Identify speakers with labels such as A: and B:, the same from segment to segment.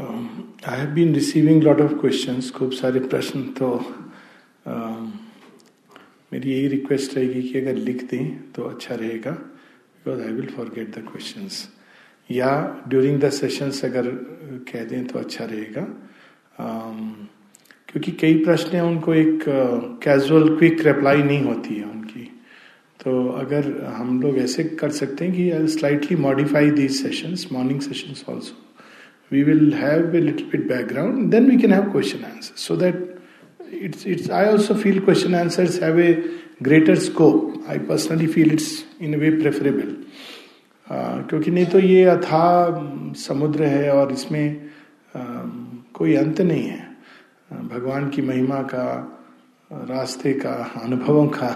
A: I have been receiving lot of question खूब सारे प्रश्न तो um, मेरी यही रिक्वेस्ट रहेगी कि अगर लिख दें तो अच्छा रहेगा because I will forget the question या ड्यूरिंग द सेशंस अगर uh, कह दें तो अच्छा रहेगा um, क्योंकि कई प्रश्न हैं उनको एक कैजुअल क्विक रिप्लाई नहीं होती है उनकी तो अगर हम लोग ऐसे कर सकते हैं कि slightly modify these sessions morning sessions also we will have a little bit background then we can have question answers so that it's it's i also feel question answers have a greater scope i personally feel it's in a way preferable uh, क्योंकि नहीं तो ये अथा समुद्र है और इसमें uh, कोई अंत नहीं है भगवान की महिमा का रास्ते का अनुभवों का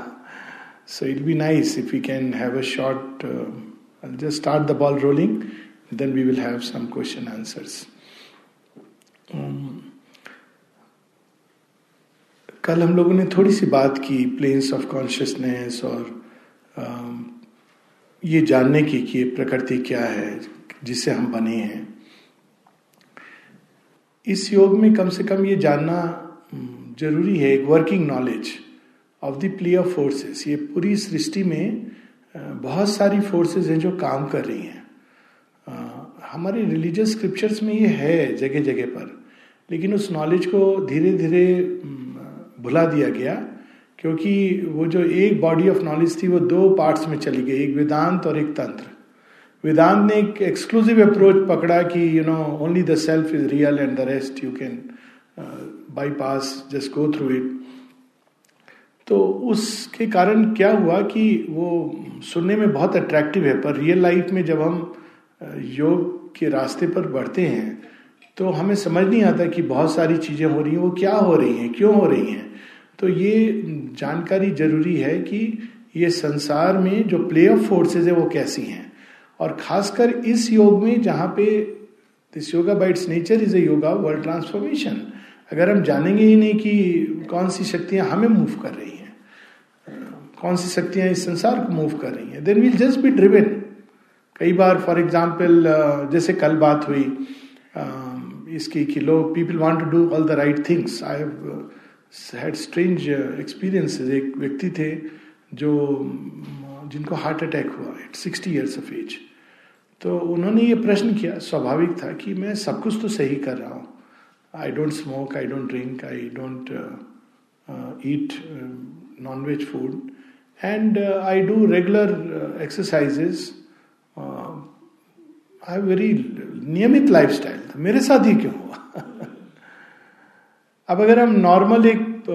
A: so it be nice if you can have a short just start the ball rolling Then we will have some question answers. Um, कल हम लोगों ने थोड़ी सी बात की प्लेन्स ऑफ कॉन्शियसनेस और um, ये जानने की कि प्रकृति क्या है जिससे हम बने हैं इस योग में कम से कम ये जानना um, जरूरी है एक working knowledge of the play of forces ये पूरी सृष्टि में uh, बहुत सारी फोर्सेस हैं जो काम कर रही हैं हमारे रिलीजियस स्क्रिप्चर्स में ये है जगह जगह पर लेकिन उस नॉलेज को धीरे धीरे भुला दिया गया क्योंकि वो जो एक बॉडी ऑफ नॉलेज थी वो दो पार्ट्स में चली गई एक वेदांत और एक तंत्र वेदांत ने एक एक्सक्लूसिव अप्रोच पकड़ा कि you know only the self is real and the rest you can bypass just go through it तो उसके कारण क्या हुआ कि वो सुनने में बहुत अट्रैक्टिव है पर रियल लाइफ में जब हम uh, योग के रास्ते पर बढ़ते हैं तो हमें समझ नहीं आता कि बहुत सारी चीज़ें हो रही हैं वो क्या हो रही हैं क्यों हो रही हैं तो ये जानकारी जरूरी है कि ये संसार में जो प्ले ऑफ फोर्सेज है वो कैसी हैं और खासकर इस योग में जहाँ पे this yoga bytes nature is a yoga world transformation अगर हम जानेंगे ही नहीं कि कौन सी शक्तियाँ हमें मूव कर रही हैं कौन सी शक्तियाँ इस संसार को मूव कर रही हैं then will just be driven कई बार फॉर एग्जाम्पल uh, जैसे कल बात हुई um, इसकी कि लोग people want to do all the right things I have had strange experience एक व्यक्ति थे जो um, जिनको हार्ट अटैक हुआ at sixty years of age तो उन्होंने ये प्रश्न किया स्वाभाविक था कि मैं सब कुछ तो सही कर रहा हूँ I don't smoke I don't drink I don't eat non veg food and I do regular exercises I very नियमित लाइफ स्टाइल था मेरे साथ ही क्यों हुआ अब अगर हम नॉर्मल एक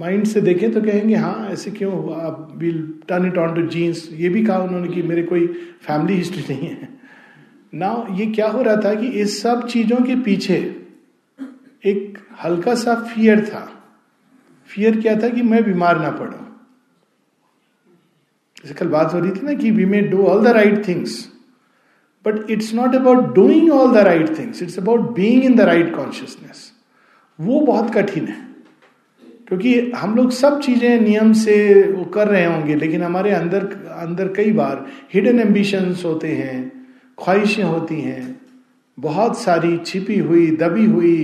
A: माइंड से देखें तो कहेंगे हाँ ऐसे क्यों हुआ अब will turn it on to genes ये भी कहा उन्होंने कि मेरे कोई फैमिली हिस्ट्री नहीं है ना ये क्या हो रहा था कि इस सब चीज़ों के पीछे एक हल्का सा फियर था फियर क्या था कि मैं बीमार ना पड़ा जैसे कल बात हो रही थी ना कि we may do all the right things but it's not about doing all the right things it's about being in the right consciousness वो बहुत कठिन है क्योंकि हम लोग सब चीज़ें नियम से वो कर रहे होंगे लेकिन हमारे अंदर अंदर कई बार हिडन एम्बिशंस होते हैं ख्वाहिशें होती हैं बहुत सारी छिपी हुई दबी हुई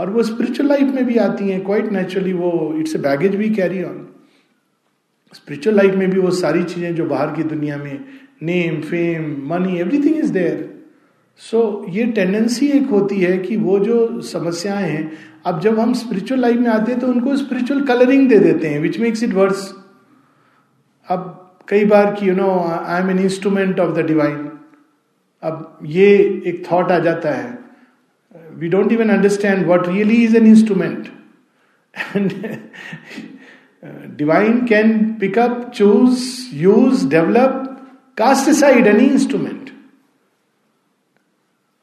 A: और वो स्पिरिचुअल लाइफ में भी आती हैं क्वाइट नेचुरली वो इट्स ए बैगेज भी कैरी ऑन स्पिरिचुअल लाइफ में भी वो सारी चीज़ें जो बाहर की दुनिया में name fame money everything is there so ये टेंडेंसी एक होती है कि वो जो समस्याएं हैं अब जब हम स्पिरिचुअल लाइफ में आते हैं तो उनको स्पिरिचुअल कलरिंग दे देते हैं विच मेक्स इट वर्स अब कई बार की you know I am an instrument of the divine अब ये एक थॉट आ जाता है we don't even understand what really is an instrument and divine can pick up choose use develop cast side any instrument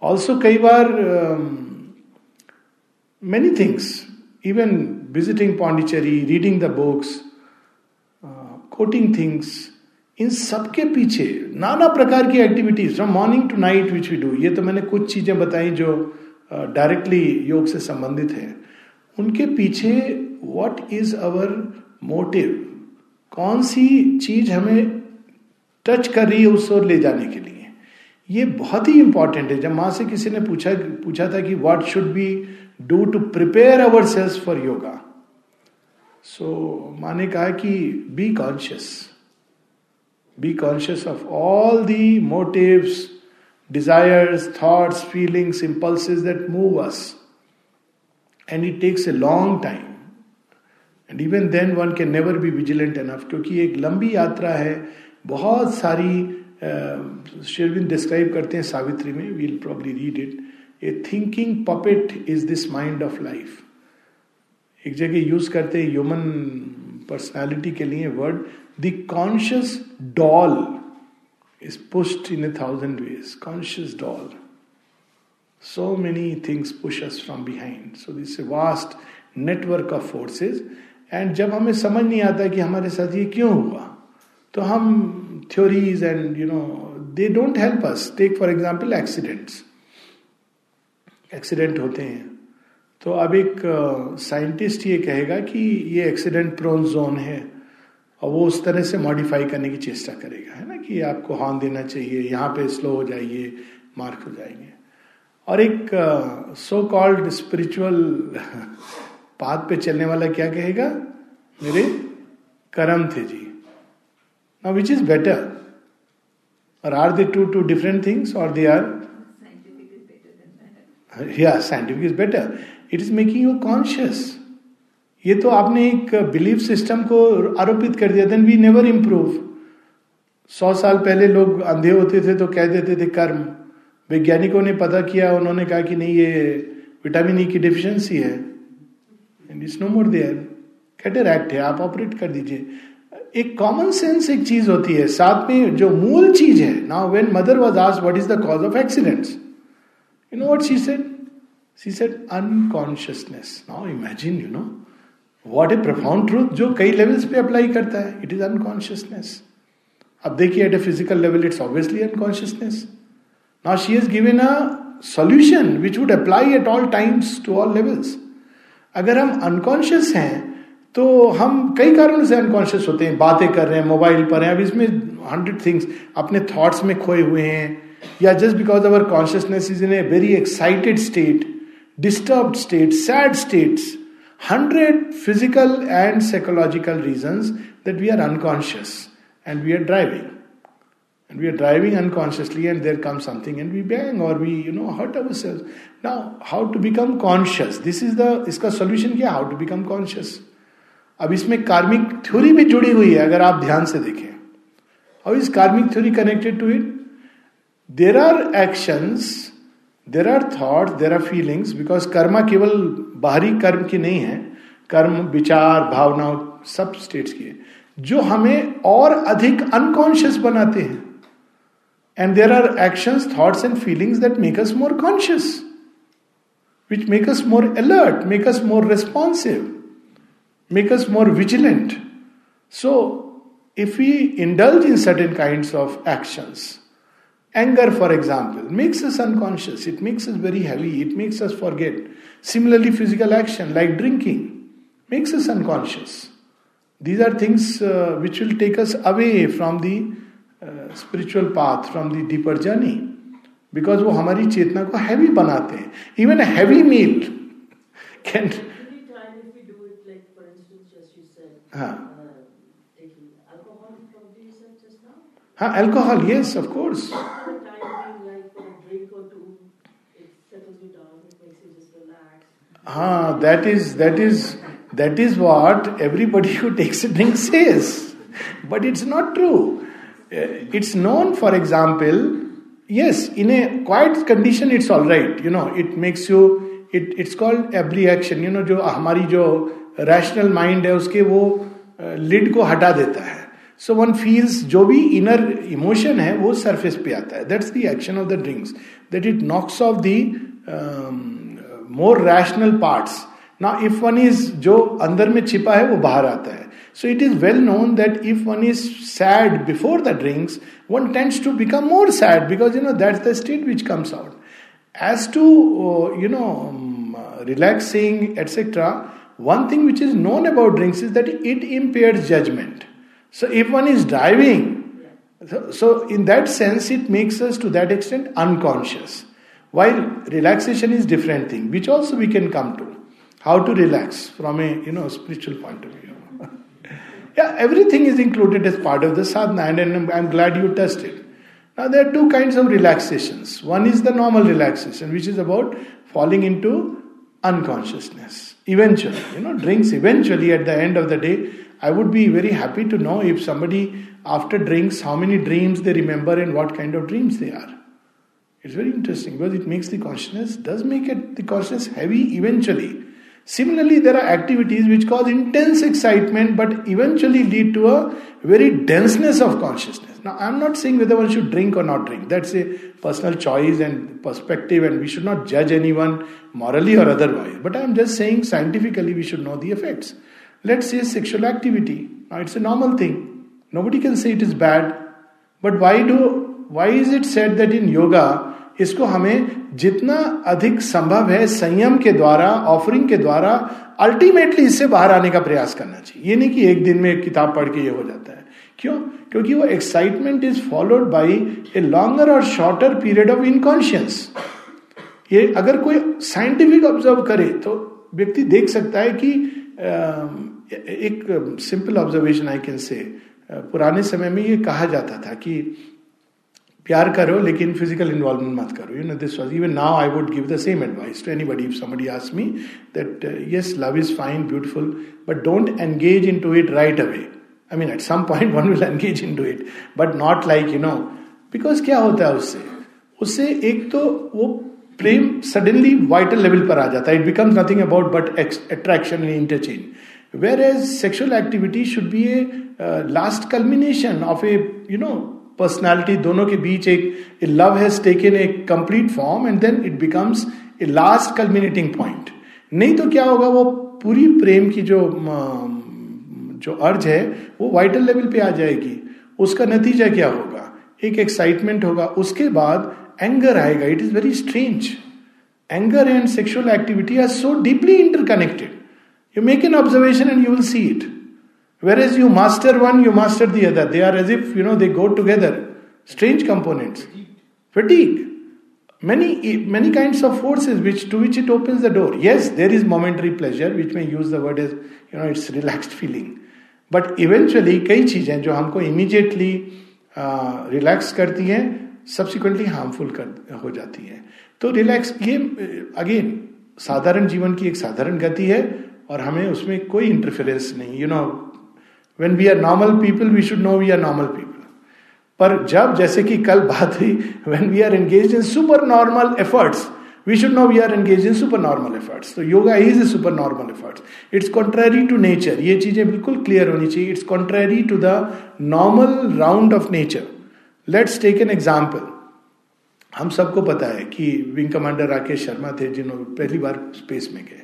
A: also कई बार many things even visiting Pondicherry reading the books quoting things इन सबके पीछे नाना प्रकार की activities from morning to night which we do ये तो मैंने कुछ चीजें बताई जो डायरेक्टली uh, योग से संबंधित है उनके पीछे वॉट इज अवर मोटिव कौन सी चीज हमें टच कर रही है उस ओर ले जाने के लिए ये बहुत ही इंपॉर्टेंट है जब माँ से किसी ने पूछा पूछा था कि what should be do to prepare our sales for yoga so माँ ने कहा कि be conscious be conscious of all the motives desires thoughts feelings impulse that move us and it takes a long time and even then one can never be vigilant enough क्योंकि एक लंबी यात्रा है बहुत सारी शेरविन डिस्क्राइब करते हैं सावित्री में we'll probably read it a thinking puppet is this mind of life एक जगह यूज करते हैं ह्यूमन पर्सनैलिटी के लिए word the conscious doll is pushed in a thousand ways conscious doll so many things push us from behind so this a vast network of forces and जब हमें समझ नहीं आता कि हमारे साथ ये क्यों हुआ तो हम theories and you know they don't help us take for example accidents accident होते हैं तो अब एक साइंटिस्ट ये कहेगा कि ये एक्सीडेंट प्रोन जोन है और वो उस तरह से मॉडिफाई करने की चेष्टा करेगा है ना कि आपको हॉर्न देना चाहिए यहाँ पे स्लो हो जाइए मार्क हो जाएंगे और एक सो कॉल्ड स्पिरिचुअल पाथ पे चलने वाला क्या कहेगा मेरे कर्म थे जी Now, which is better? Or are they two two different things, or they are? Scientific is better than yeah, scientific is better. It is making you conscious. ये तो आपने एक बिलीफ सिस्टम को आरोपित कर दिया देन वी नेवर इम्प्रूव सौ साल पहले लोग अंधे होते थे तो कह देते थे कर्म वैज्ञानिकों ने पता किया उन्होंने कहा कि नहीं ये विटामिन ई e की डिफिशियंसी है and it's no more there cataract है आप ऑपरेट कर दीजिए एक कॉमन सेंस एक चीज होती है साथ में जो मूल चीज है now when mother was asked what is the cause of accidents you know what she said she said unconsciousness now imagine you know what a profound truth जो कई लेवल्स पे अप्लाई करता है इट इज अनकॉन्शियसनेस अब देखिए at a physical level it's obviously unconsciousness now she has given a solution which would apply at all times to all levels अगर हम unconscious हैं तो हम कई कारणों से अनकॉन्शियस होते हैं बातें कर रहे हैं मोबाइल पर हैं अब इसमें हंड्रेड थिंग्स अपने थॉट्स में खोए हुए हैं या just because our consciousness is in a very excited state disturb state sad states hundred physical and psychological reason that we are unconscious and we are driving and we are driving unconsciously and there come something and we bang और we you know hurt our सेल्व now how to become conscious this is the इसका solution क्या how to become conscious अब इसमें कार्मिक theory भी जुड़ी हुई है अगर आप ध्यान से देखें अब इस karmic theory connected to it there are actions there are thought there are feelings because Karma केवल बाहरी कर्म की नहीं है कर्म विचार भावनाओं सब स्टेट्स की है जो हमें और अधिक अनकॉन्शियस बनाते हैं and there are actions thoughts and feelings that make us more conscious which make us more alert make us more responsive make us more vigilant. So, if we indulge in certain kinds of actions, anger, for example, makes us unconscious, it makes us very heavy, it makes us forget. Similarly, physical action like drinking makes us unconscious. These are things uh, which will take us away from the uh, spiritual path, from the deeper journey. Because वो हमारी चेतना को heavy बनाते हैं even heavy meal can हाँ हाँ alcohol yes of course हाँ that is that is that is what everybody who takes a drink says but it's not true it's known for example yes in a quiet condition it's all right you know it makes you it it's called abreaction you know जो हमारी जो rational mind है उसके वो lid को हटा देता है सो वन फील्स जो भी इनर इमोशन है वो सरफेस पे आता है that's the action of the drinks that it knocks off the more rational parts ना इफ वन इज जो अंदर में छिपा है वो बाहर आता है so it is well known that if one is sad before the drinks one tends to become more sad because you know that's the state which comes out as to you know relaxing etcetera one thing which is known about drinks is that it impairs judgment. So if one is driving, so, so in that sense, it makes us to that extent unconscious. While relaxation is different thing, which also we can come to. How to relax from a you know spiritual point of view. yeah, everything is included as part of the sadhana, and, and I'm glad you touched it. Now there are two kinds of relaxations. One is the normal relaxation, which is about falling into unconsciousness eventually you know drinks eventually at the end of the day i would be very happy to know if somebody after drinks how many dreams they remember and what kind of dreams they are it's very interesting because it makes the consciousness does make it the consciousness heavy eventually similarly there are activities which cause intense excitement but eventually lead to a very denseness of consciousness Now, I'm not saying whether one should drink or not drink. That's a personal choice and perspective, and we should not judge anyone morally or otherwise. But I'm just saying scientifically we should know the effects. Let's say sexual activity. Now, it's a normal thing. Nobody can say it is bad. But why do why is it said that in yoga इसको हमें जितना अधिक संभव है संयम के द्वारा offering के द्वारा अल्टीमेटली इससे बाहर आने का प्रयास करना चाहिए ये नहीं कि एक दिन में एक किताब पढ़ के ये हो जाता है क्यों क्योंकि वो excitement is followed by a longer और शॉर्टर पीरियड ऑफ इनकॉन्शियस ये अगर कोई साइंटिफिक ऑब्जर्व करे तो व्यक्ति देख सकता है कि एक simple observation I can say पुराने समय में ये कहा जाता था कि प्यार करो लेकिन फिजिकल इन्वॉल्वमेंट मत करो you know this was even now I would give the same advice to anybody समी ask me that yes love is fine beautiful but don't engage in to it right away I mean at some point one will engage in do it but not like you know because क्या होता है उससे उससे एक तो वो प्रेम suddenly vital level पर आ जाता है it becomes nothing about but attraction and interchange whereas sexual activity should be a last culmination of a you know personality दोनों के बीच एक love has taken a complete form and then it becomes a last culminating point नहीं तो क्या होगा वो पूरी प्रेम की जो uh, जो अर्ज है वो वाइटल लेवल पे आ जाएगी उसका नतीजा क्या होगा एक एक्साइटमेंट होगा उसके बाद एंगर आएगा it is very strange anger and sexual activity are so deeply interconnected you make an observation and you will see it where is you master one you master the other they are as if you know they go together strange components fatigue many many kinds of forces which to which it opens the door yes there is momentary pleasure which may use the word as you know it's relaxed feeling but eventually कई चीज़ें जो हमको immediately relax करती हैं subsequently harmful कर हो जाती हैं तो रिलैक्स ये अगेन साधारण जीवन की एक साधारण गति है और हमें उसमें कोई इंटरफेरेंस नहीं you know when we are normal people we should know we are normal people पर जब जैसे कि कल बात हुई when we are engage in super normal efforts we should know we are engaged in supernormal efforts. So yoga is a supernormal efforts. It's contrary to nature. ये चीजें बिल्कुल क्लियर होनी चाहिए it's contrary to the normal round of nature let's take an example हम सबको पता है कि विंग कमांडर राकेश शर्मा थे जिन्होंने पहली बार स्पेस में गए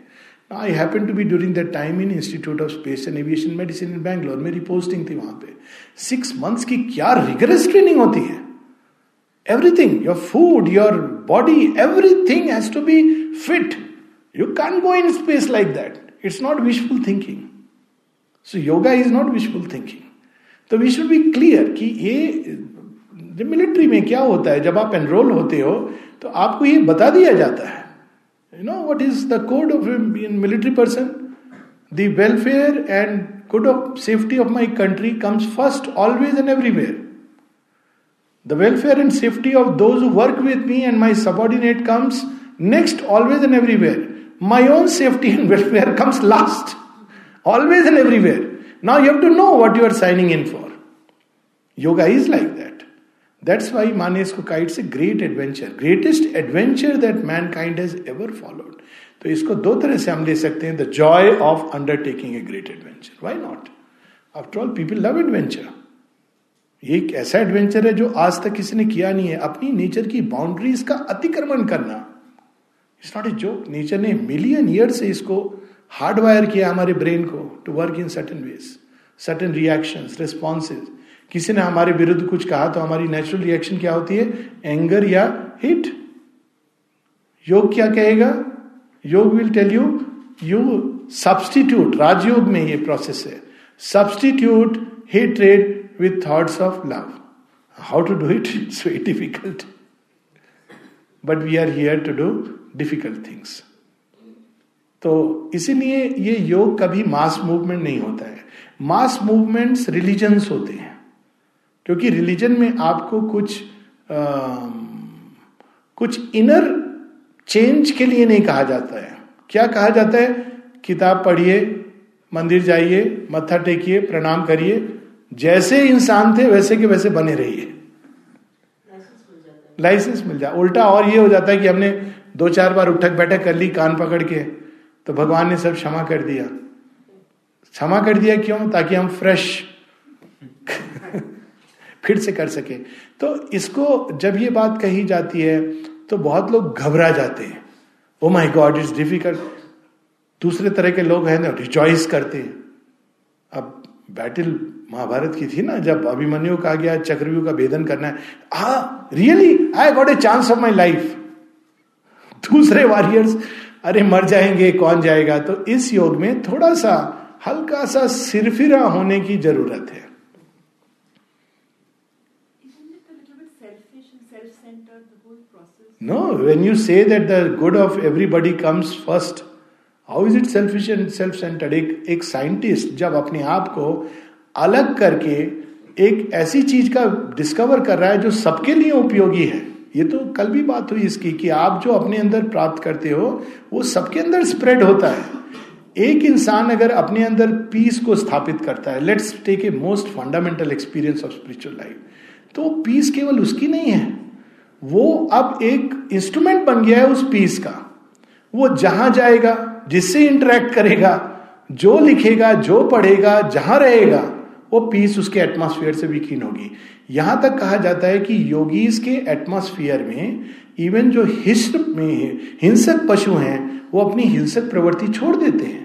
A: I happen to be during the time in institute of space and aviation medicine in Bangalore मेरी पोस्टिंग थी वहां पे सिक्स मंथ्स की क्या रिगरस ट्रेनिंग होती है Everything, your food, your body, everything has to be fit. You can't go in space like that. It's not wishful thinking. So yoga is not wishful thinking. तो we should be clear कि ये military में क्या होता है जब आप enrol होते हो तो आपको ये बता दिया जाता है you know what is the code of military person the welfare and good of safety of my country comes first always and everywhere The welfare and safety of those who work with me and my subordinate comes next, always and everywhere. My own safety and welfare comes last, always and everywhere. Now you have to know what you are signing in for. Yoga is like that. That's why manes Manesco kites a great adventure, greatest adventure that mankind has ever followed. तो इसको दो तरह से हम ले सकते हैं the joy of undertaking a great adventure why not after all people love adventure एक ऐसा एडवेंचर है जो आज तक किसी ने किया नहीं है अपनी नेचर की बाउंड्रीज का अतिक्रमण करना it's not a joke nature ने मिलियन ईयर से इसको हार्डवायर किया हमारे ब्रेन को to work in certain ways certain reaction responses किसी ने हमारे विरुद्ध कुछ कहा तो हमारी नेचुरल रिएक्शन क्या होती है एंगर या हिट योग क्या कहेगा योग will tell you you substitute राजयोग में ये प्रोसेस है substitute hit rate with thoughts of love. How to do it? It's very difficult. But we are here to do difficult things. तो इसीलिए ये योग कभी मास मूवमेंट नहीं होता है मास मूवमेंट्स रिलीजन्स होते हैं क्योंकि रिलीजन में आपको कुछ आ, कुछ इनर चेंज के लिए नहीं कहा जाता है क्या कहा जाता है किताब पढ़िए मंदिर जाइए मत्था टेकिए प्रणाम करिए जैसे इंसान थे वैसे के वैसे बने रहिए लाइसेंस मिल जाए उल्टा और ये हो जाता है कि हमने दो चार बार उठक बैठक कर ली कान पकड़ के तो भगवान ने सब क्षमा कर दिया क्षमा कर दिया क्यों ताकि हम फ्रेश फिर से कर सके तो इसको जब ये बात कही जाती है तो बहुत लोग घबरा जाते हैं oh my God it's difficult दूसरे तरह के लोग हैं ना रिजॉइस करते हैं अब बैटल महाभारत की थी ना जब अभिमन्यु का गया चक्रव्यूह का भेदन करना है ah really I got a chance of my life दूसरे वॉरियर्स अरे मर जाएंगे कौन जाएगा तो इस योग में थोड़ा सा हल्का सा सिरफिरा होने की जरूरत है no when you say that the good of everybody comes first how is it selfish and self centred एक साइंटिस्ट जब अपने आप को अलग करके एक ऐसी चीज का डिस्कवर कर रहा है जो सबके लिए उपयोगी है ये तो कल भी बात हुई इसकी कि आप जो अपने अंदर प्राप्त करते हो वो सबके अंदर स्प्रेड होता है एक इंसान अगर अपने अंदर पीस को स्थापित करता है let's take a most fundamental experience of spiritual life तो पीस केवल उसकी नहीं है वो अब एक इंस्ट्रूमेंट बन गया है उस पीस का वो जहां जाएगा जिससे इंटरेक्ट करेगा जो लिखेगा जो पढ़ेगा जहां रहेगा वो पीस उसके एटमॉस्फेयर से विकीन होगी यहां तक कहा जाता है कि योगीज के एटमॉस्फेयर में इवन जो हिस्ट में हिंसक पशु हैं वो अपनी हिंसक प्रवृत्ति छोड़ देते हैं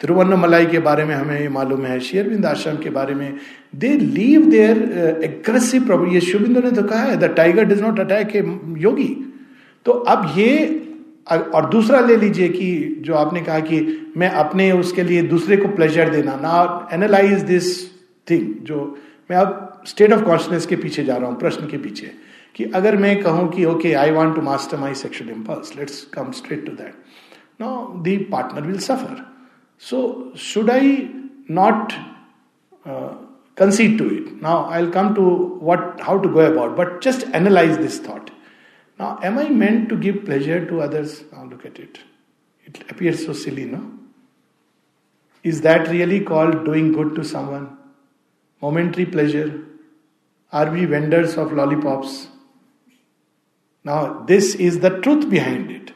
A: तिरुवन्नमलाई के बारे में हमें मालूम है शेयरबिंद आश्रम के बारे में they leave their aggressive problem ये ने तो कहा है the tiger does not attack a yogi तो अब ये और दूसरा ले लीजिए कि जो आपने कहा कि मैं अपने उसके लिए दूसरे को प्लेजर देना ना एनालाइज दिस थिंग जो मैं अब स्टेट ऑफ कॉन्शियस के पीछे जा रहा हूं प्रश्न के पीछे कि अगर मैं कहूं कि okay I want to master my sexual impulse let's come straight to that now the partner will suffer so should I not concede to it now I come to what how to go about but just analyse this thought now am I meant to give pleasure to others now look at it it appear so silly no is that really called doing good to someone momentary pleasure? Are we vendors of lollipops? Now, this is the truth behind it.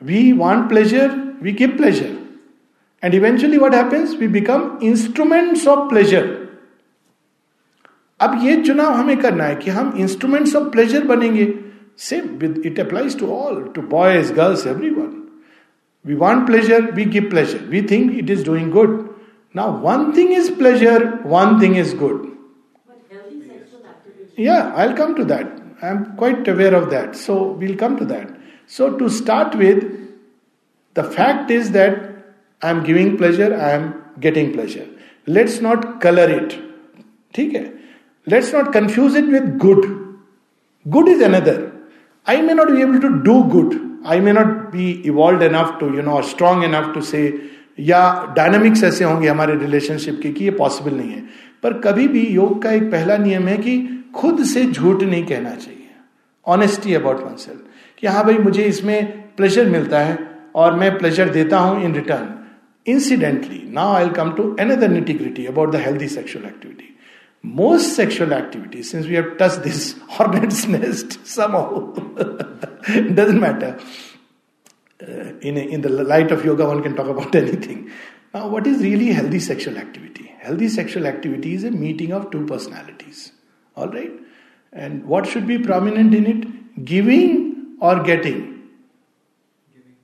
A: We want pleasure, we give pleasure. And eventually, what happens? We become instruments of pleasure. अब ये चुनाव हमें करना है कि हम instruments of pleasure बनेंगे same with it applies to all to boys girls every one we want pleasure we give pleasure we think it is doing good now, one thing is pleasure, one thing is good. Yeah, I'll come to that. I'm quite aware of that. So, we'll come to that. So, to start with, the fact is that I'm giving pleasure, I'm getting pleasure. Let's not color it. Okay? Let's not confuse it with good. Good is another. I may not be able to do good. I may not be evolved enough to, you know, strong enough to say, या dynamics ऐसे होंगे हमारे relationship के कि ये possible नहीं है पर कभी भी योग का एक पहला नियम है कि खुद से झूठ नहीं कहना चाहिए ऑनेस्टी अबाउट वन सेल्फ कि हाँ भाई मुझे इसमें प्लेजर मिलता है और मैं प्लेजर देता हूं in return incidentally now I come to another nitty gritty about the healthy sexual activity most sexual activity since we have touch this hornet's nest uh, in, a, in the light of yoga, one can talk about anything. Now, what is really healthy sexual activity? Healthy sexual activity is a meeting of two personalities. All right? And what should be prominent in it? Giving or getting? Giving.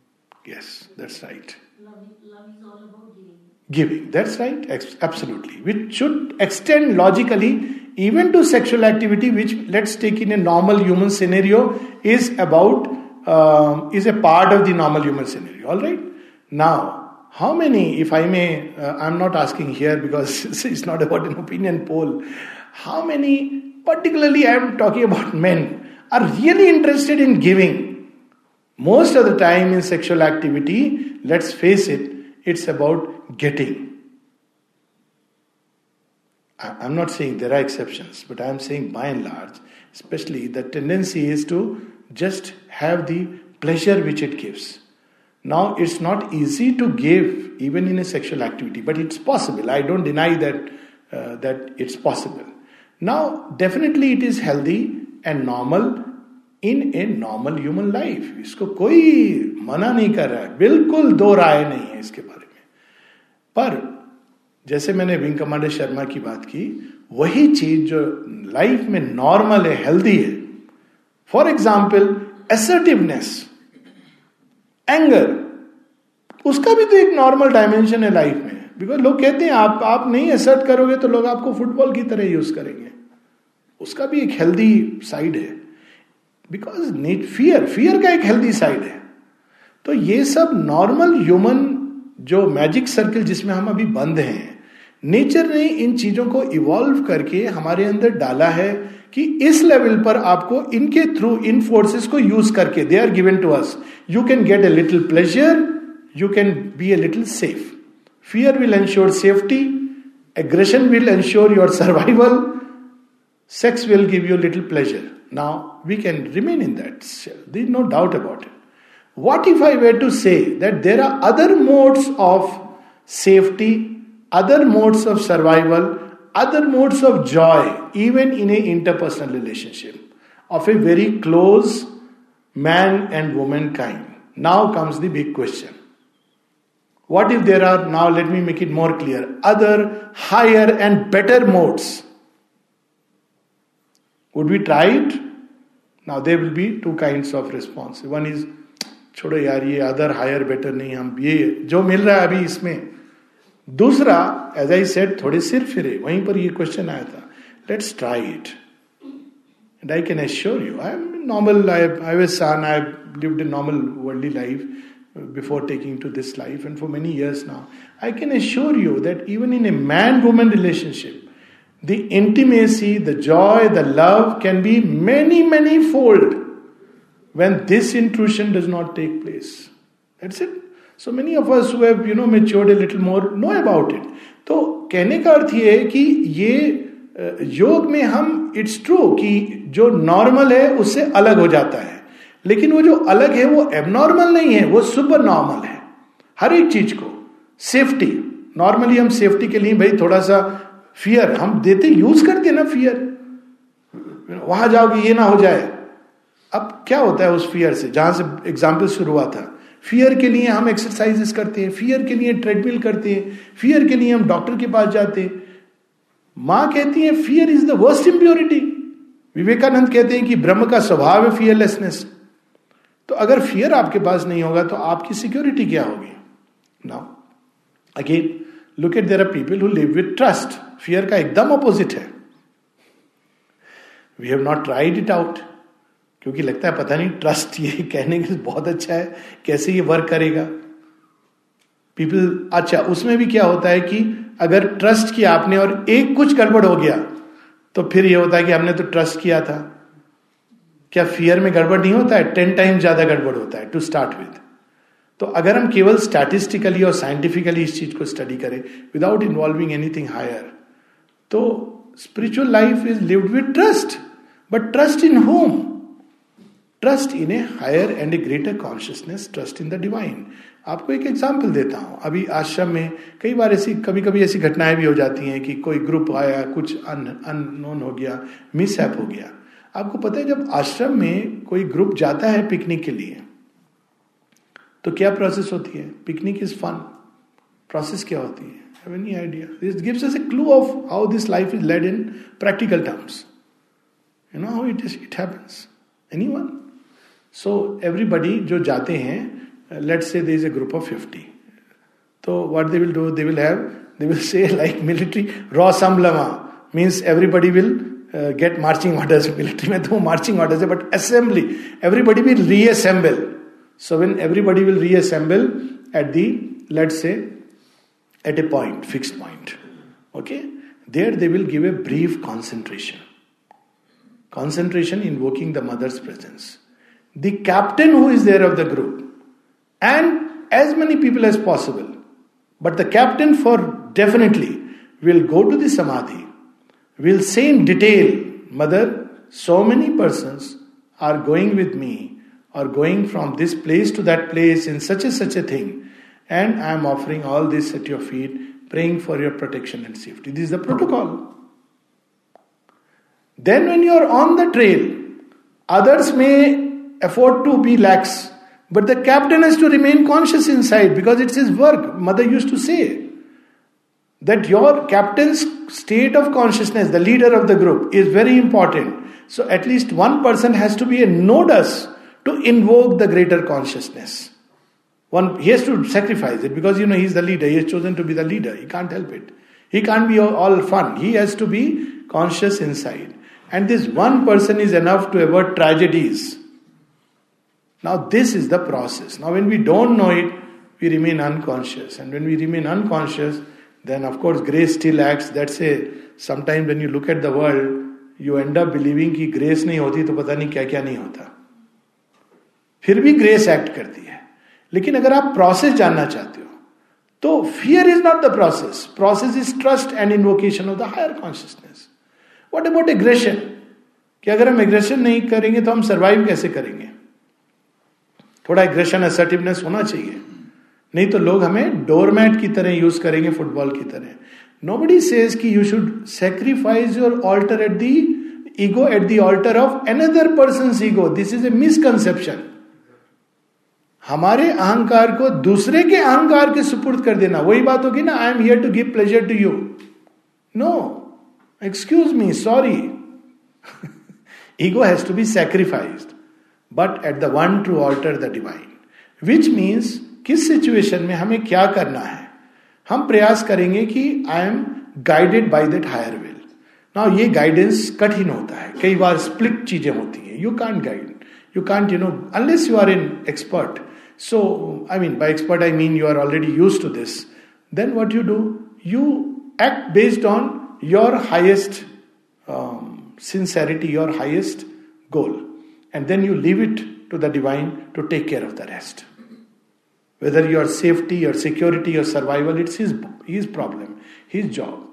A: Yes, that's right. Love, love is all about giving. Giving, that's right, Ex- absolutely. Which should extend logically even to sexual activity, which let's take in a normal human scenario, is about um, is a part of the normal human scenario. All right. Now, how many, if I may, uh, I'm not asking here because it's not about an opinion poll. How many, particularly I'm talking about men, are really interested in giving? Most of the time in sexual activity, let's face it, it's about getting. I'm not saying there are exceptions, but I'm saying by and large, especially the tendency is to just have the pleasure which it gives. Now, it's not easy to give even in a sexual activity, but it's possible. I don't deny that, uh, that it's possible. Now, definitely it is healthy and normal in a normal human life इसको कोई मना नहीं कर रहा है बिल्कुल दो राय नहीं है इसके बारे में पर जैसे मैंने विंग कमांडर शर्मा की बात की वही चीज जो लाइफ में नॉर्मल है हेल्दी है फॉर एग्जाम्पल एसर्टिवनेस एंगर उसका भी तो एक नॉर्मल डायमेंशन है लाइफ में बिकॉज लोग कहते हैं आप आप नहीं असर्ट करोगे तो लोग आपको फुटबॉल की तरह यूज करेंगे उसका भी एक हेल्दी साइड है बिकॉज नीट फियर फियर का एक हेल्दी साइड है तो ये सब नॉर्मल ह्यूमन जो मैजिक सर्किल जिसमें हम अभी बंद हैं नेचर ने इन चीजों को इवॉल्व करके हमारे अंदर डाला है कि इस लेवल पर आपको इनके थ्रू इन फोर्सेस को यूज करके they are given to us you can get a little pleasure you can be a little safe fear will ensure safety aggression will ensure your survival sex will give you little pleasure now we can remain in that there no doubt about it what if I were to say that there are other modes of safety other modes of survival, other modes of joy, even in an interpersonal relationship of a very close man and womankind. Now comes the big question. What if there are, now let me make it more clear, other higher and better modes? Would we try it? Now there will be two kinds of response. One is छोड़ो यार ये other higher better नहीं हम ये जो मिल रहा है अभी इसमें दूसरा एज आई सेट थोड़े सिर फिरे वहीं पर ये क्वेश्चन आया था let's try it and I can assure you I am normal son I lived a normal world life before taking to this life and for many years now I can assure you that even in a man women relationship the intimacy the joy the love can be many many fold when this intrusion does not take place that's it so many of us who you know matured a little more know about it तो कहने का अर्थ ये है कि ये योग में हम इट्स ट्रू कि जो नॉर्मल है उससे अलग हो जाता है लेकिन वो जो अलग है वो एबनॉर्मल नहीं है वो सुपर नॉर्मल है हर एक चीज को सेफ्टी नॉर्मली हम सेफ्टी के लिए भाई थोड़ा सा फियर हम देते यूज करते ना फियर वहां जाओगे ये ना हो जाए अब क्या होता है उस फियर से जहां से एग्जाम्पल शुरू हुआ था फियर के लिए हम एक्सरसाइजेस करते हैं फियर के लिए ट्रेडमिल करते हैं फियर के लिए हम डॉक्टर के पास जाते हैं मां कहती है fear is the worst impurity Vivekananda कहते हैं कि ब्रह्म का स्वभाव है फियरलेसनेस तो अगर फियर आपके पास नहीं होगा तो आपकी सिक्योरिटी क्या होगी now again look at there are people who live with trust fear का एकदम अपोजिट है we have not tried it out क्योंकि लगता है पता नहीं ट्रस्ट ये कहने के बहुत अच्छा है कैसे ये वर्क करेगा पीपल अच्छा उसमें भी क्या होता है कि अगर ट्रस्ट किया आपने और एक कुछ गड़बड़ हो गया तो फिर ये होता है कि हमने तो ट्रस्ट किया था क्या फियर में गड़बड़ नहीं होता है टेन टाइम ज्यादा गड़बड़ होता है टू स्टार्ट विथ तो अगर हम केवल स्टैटिस्टिकली और साइंटिफिकली इस चीज को स्टडी करें विदाउट इन्वॉल्विंग एनीथिंग हायर तो spiritual life is lived with trust but trust in whom trust in a higher and a greater consciousness trust in the divine आपको एक एग्जाम्पल देता हूँ अभी आश्रम में कई बार ऐसी कभी कभी ऐसी घटनाएं भी हो जाती हैं कि कोई ग्रुप आया कुछ अन अननोन हो गया मिसहैप हो गया आपको पता है जब आश्रम में कोई ग्रुप जाता है पिकनिक के लिए तो क्या प्रोसेस होती है पिकनिक इज फन प्रोसेस क्या होती है have any idea this gives us a clue of how this life is led in practical terms you know how it is it happens anyone so everybody जो जाते हैं let say there is a group of fifty तो what they will do they will have they will say like military raw some लवा means everybody will get marching orders military में तो marching orders है but assembly everybody will reassemble so when everybody will reassemble at the let say at a point fix point okay there they will give a brief concentration concentration invoking the mother's presence the captain who is there of the group, and as many people as possible. But the captain, for definitely, will go to the samadhi, will say in detail, Mother, so many persons are going with me or going from this place to that place in such and such a thing, and I am offering all this at your feet, praying for your protection and safety. This is the protocol. Then, when you are on the trail, others may afford to be lax. But the captain has to remain conscious inside because it's his work. Mother used to say that your captain's state of consciousness, the leader of the group, is very important. So at least one person has to be a nodus to invoke the greater consciousness. One he has to sacrifice it because you know he's the leader. He has chosen to be the leader. He can't help it. He can't be all fun. He has to be conscious inside. And this one person is enough to avert tragedies Now, this is the process. Now, when we don't know it, we remain unconscious. And when we remain unconscious, then of course grace still acts. That's a sometimes when you look at the world, you end up believing that grace नहीं होती तो पता नहीं क्या क्या नहीं होता फिर भी grace act करती है लेकिन अगर आप process जानना चाहते हो तो fear is not the process. Process is trust and invocation of the higher consciousness. What about aggression? कि अगर हम aggression नहीं करेंगे तो हम survive कैसे करेंगे थोड़ा एग्रेशन असर्टिवनेस होना चाहिए नहीं तो लोग हमें डोरमैट की तरह यूज करेंगे फुटबॉल की तरह nobody says you should sacrifice your altar at the ego at the altar of another person ego this is a misconception हमारे अहंकार को दूसरे के अहंकार के सुपुर्द कर देना वही बात होगी ना I am here to give pleasure to you no excuse me sorry ego has to be sacrificed but at the one to altar the divine which means किस सिचुएशन में हमें क्या करना है हम प्रयास करेंगे कि I am guided by that higher will ना ये गाइडेंस कठिन होता है कई बार स्प्लिट चीजें होती हैं you can't guide you can't you know unless you are in expert so I mean by expert I mean you are already use to this then what you do you act based on your highest sincerity your highest goal and then you leave it to the divine to take care of the rest. Whether your safety, your security, your survival, it's his, his problem, his job.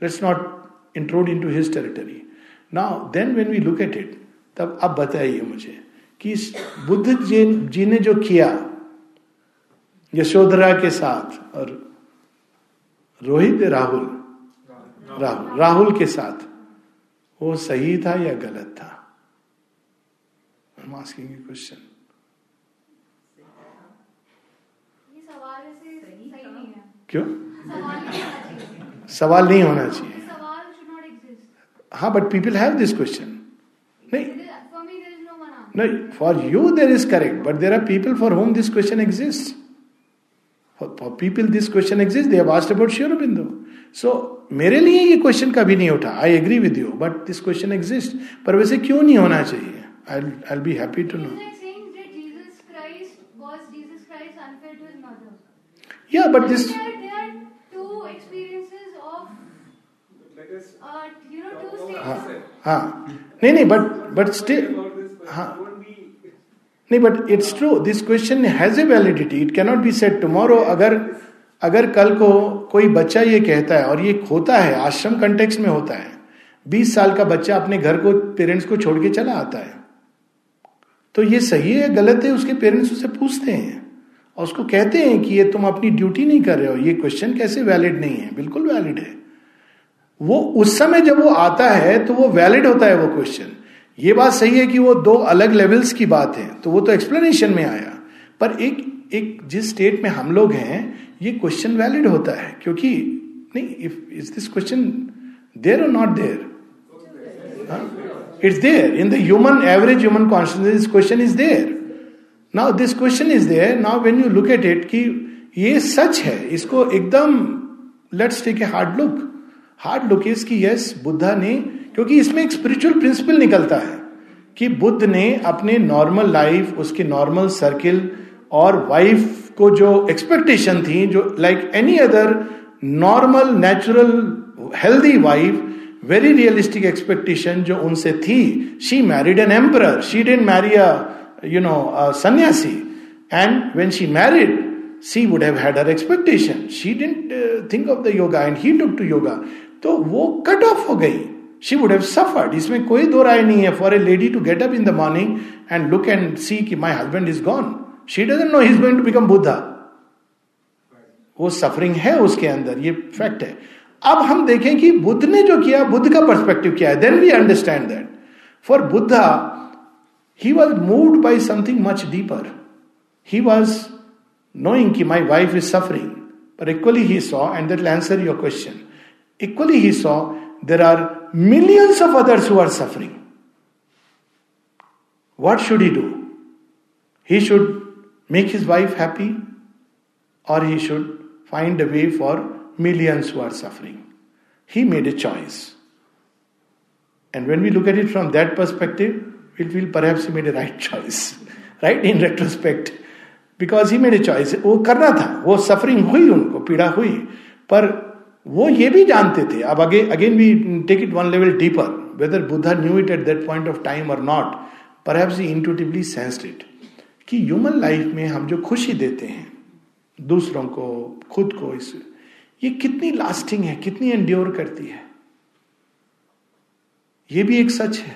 A: Let's not intrude into his territory. Now, then when we look at it, तब अब बताइए मुझे कि बुद्ध जी, जी ने जो किया यशोधरा के साथ और रोहित राहुल राहुल राहुल के साथ वो सही था या गलत था I'm asking you a question. क्यों सवाल नहीं होना चाहिए हाँ but people have this question नहीं for you there is correct but there are people for whom this question exist for people this question exist they asked about sure बिंदु so मेरे लिए ये क्वेश्चन कभी नहीं उठा I agree with you but this question exist पर वैसे क्यों नहीं होना चाहिए I'll, I'll be happy to know. Yeah, but this. Uh, you know, two stages. हाँ, हाँ. नहीं नहीं but but still हाँ नहीं but it's true. This question has a validity. It cannot be said tomorrow. अगर अगर कल को कोई बच्चा ये कहता है और ये होता है आश्रम कंटेक्स में होता है बीस साल का बच्चा अपने घर को पेरेंट्स को छोड़ के चला आता है तो ये सही है गलत है उसके पेरेंट्स उसे पूछते हैं और उसको कहते हैं कि ये तुम अपनी ड्यूटी नहीं कर रहे हो ये क्वेश्चन कैसे वैलिड नहीं है बिल्कुल वैलिड है वो उस समय जब वो आता है तो वो वैलिड होता है वो क्वेश्चन ये बात सही है कि वो दो अलग लेवल्स की बात है तो वो तो एक्सप्लेनेशन में आया पर एक एक जिस स्टेट में हम लोग हैं ये क्वेश्चन वैलिड होता है क्योंकि नहीं if is this question there और not there It's there. In the human, average human consciousness, this question is there. Now, this question is there. Now, when you look at it, कि ये सच है इसको एकदम let's take a hard look hard look is कि yes Buddha ने क्योंकि इसमें एक स्पिरिचुअल प्रिंसिपल निकलता है कि बुद्ध ने अपने नॉर्मल लाइफ उसके नॉर्मल सर्किल और वाइफ को जो एक्सपेक्टेशन थी जो like any other normal natural healthy wife very realistic expectation जो उनसे थी she married an emperor she didn't marry a you know sannyasi and when she married she would have had her expectation she didn't think of the yoga and he took to yoga तो वो cut off हो गई she would have suffered इसमें कोई दो राय नहीं है for a lady to get up in the morning and look and see की my husband is gone she doesn't know he going to become Buddha वो सफरिंग है उसके अंदर ये फैक्ट है अब हम देखें कि बुद्ध ने जो किया बुद्ध का पर्सपेक्टिव क्या है then we understand that for Buddha he was move by something much deeper he was knowing की माई वाइफ इज सफरिंग पर equally he saw and that answer your question equally he saw there are millions of others who suffering what should he do he should make his wife happy और he should find a way for millions who are suffering. He made a choice. And when we look at it from that perspective, we'll feel perhaps he made a right choice, right? In retrospect. because because ही मेरे choice वो करना था वो suffering हुई उनको पीड़ा हुई पर वो ये भी जानते थे अब अगे again we take it one level deeper whether Buddha knew it at that point of time और नॉट पर इंटूटिवली सेंस्ड इट कि ह्यूमन लाइफ में हम जो खुशी देते हैं दूसरों को खुद को इस ये कितनी लास्टिंग है कितनी एंड्योर करती है ये भी एक सच है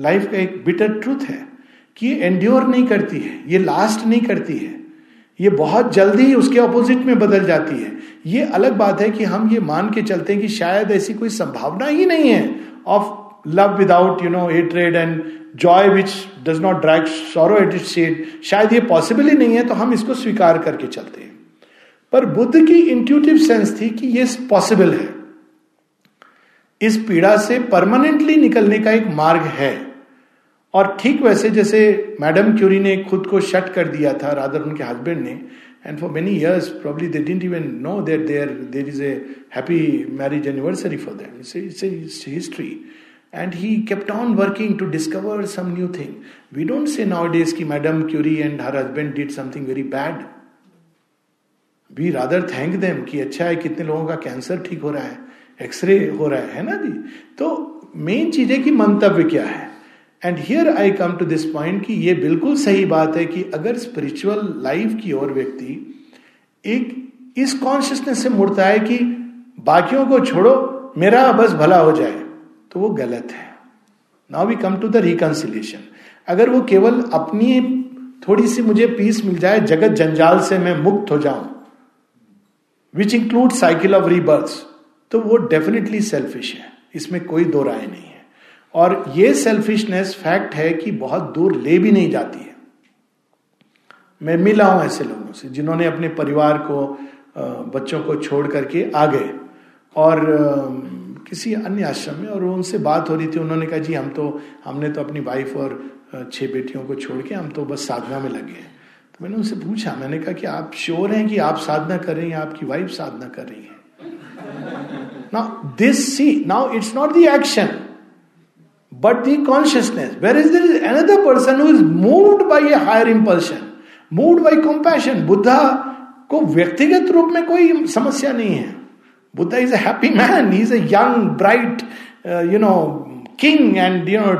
A: लाइफ का एक बिटर ट्रूथ है कि ये एंड्योर नहीं करती है ये लास्ट नहीं करती है ये बहुत जल्दी ही उसके ऑपोजिट में बदल जाती है ये अलग बात है कि हम ये मान के चलते हैं कि शायद ऐसी कोई संभावना ही नहीं है of love without you know a trade and joy which does not drag sorrow शायद ये पॉसिबल ही नहीं है तो हम इसको स्वीकार करके चलते हैं पर बुद्ध की इंट्यूटिव सेंस थी कि ये पॉसिबल है इस पीड़ा से परमानेंटली निकलने का एक मार्ग है और ठीक वैसे जैसे मैडम क्यूरी ने खुद को शट कर दिया था राधर उनके हस्बैंड ने and for many years probably they didn't even know there there there is a happy marriage anniversary for them it's it's history and he kept on working to discover some new thing we don't say nowadays की madam Curie and her husband did something very bad we rather thank them कि अच्छा है कितने लोगों का cancer ठीक हो रहा है एक्सरे हो रहा है है ना जी तो मेन चीज है कि मंतव्य क्या है and here I come to this point कि ये बिल्कुल सही बात है कि अगर स्पिरिचुअल लाइफ की ओर व्यक्ति एक इस कॉन्शियसनेस से मुड़ता है कि बाकियों को छोड़ो मेरा बस भला हो जाए तो वो गलत है now we come to the reconciliation अगर वो केवल अपनी थोड़ी सी मुझे पीस मिल जाए जगत जंजाल से मैं मुक्त हो जाऊं which include cycle of rebirth तो वो डेफिनेटली सेल्फिश है इसमें कोई दो राय नहीं है और ये सेल्फिशनेस फैक्ट है कि बहुत दूर ले भी नहीं जाती है मैं मिला हूं ऐसे लोगों से जिन्होंने अपने परिवार को बच्चों को छोड़ करके आ गए और किसी अन्य आश्रम में और उनसे बात हो रही थी उन्होंने कहा जी हम तो हमने तो अपनी वाइफ और छह बेटियों को छोड़ के हम तो बस साधना में लगे हैं तो मैंने उनसे पूछा मैंने कहा कि आप श्योर हैं कि आप साधना कर रही हैं आपकी वाइफ साधना कर रही है now this see now it's not the action but the consciousness where is there is another person is moved by a higher impulsion, moved by compassion. Buddha को व्यक्तिगत रूप में कोई समस्या नहीं है Buddha is happy man is a young bright you know king and you know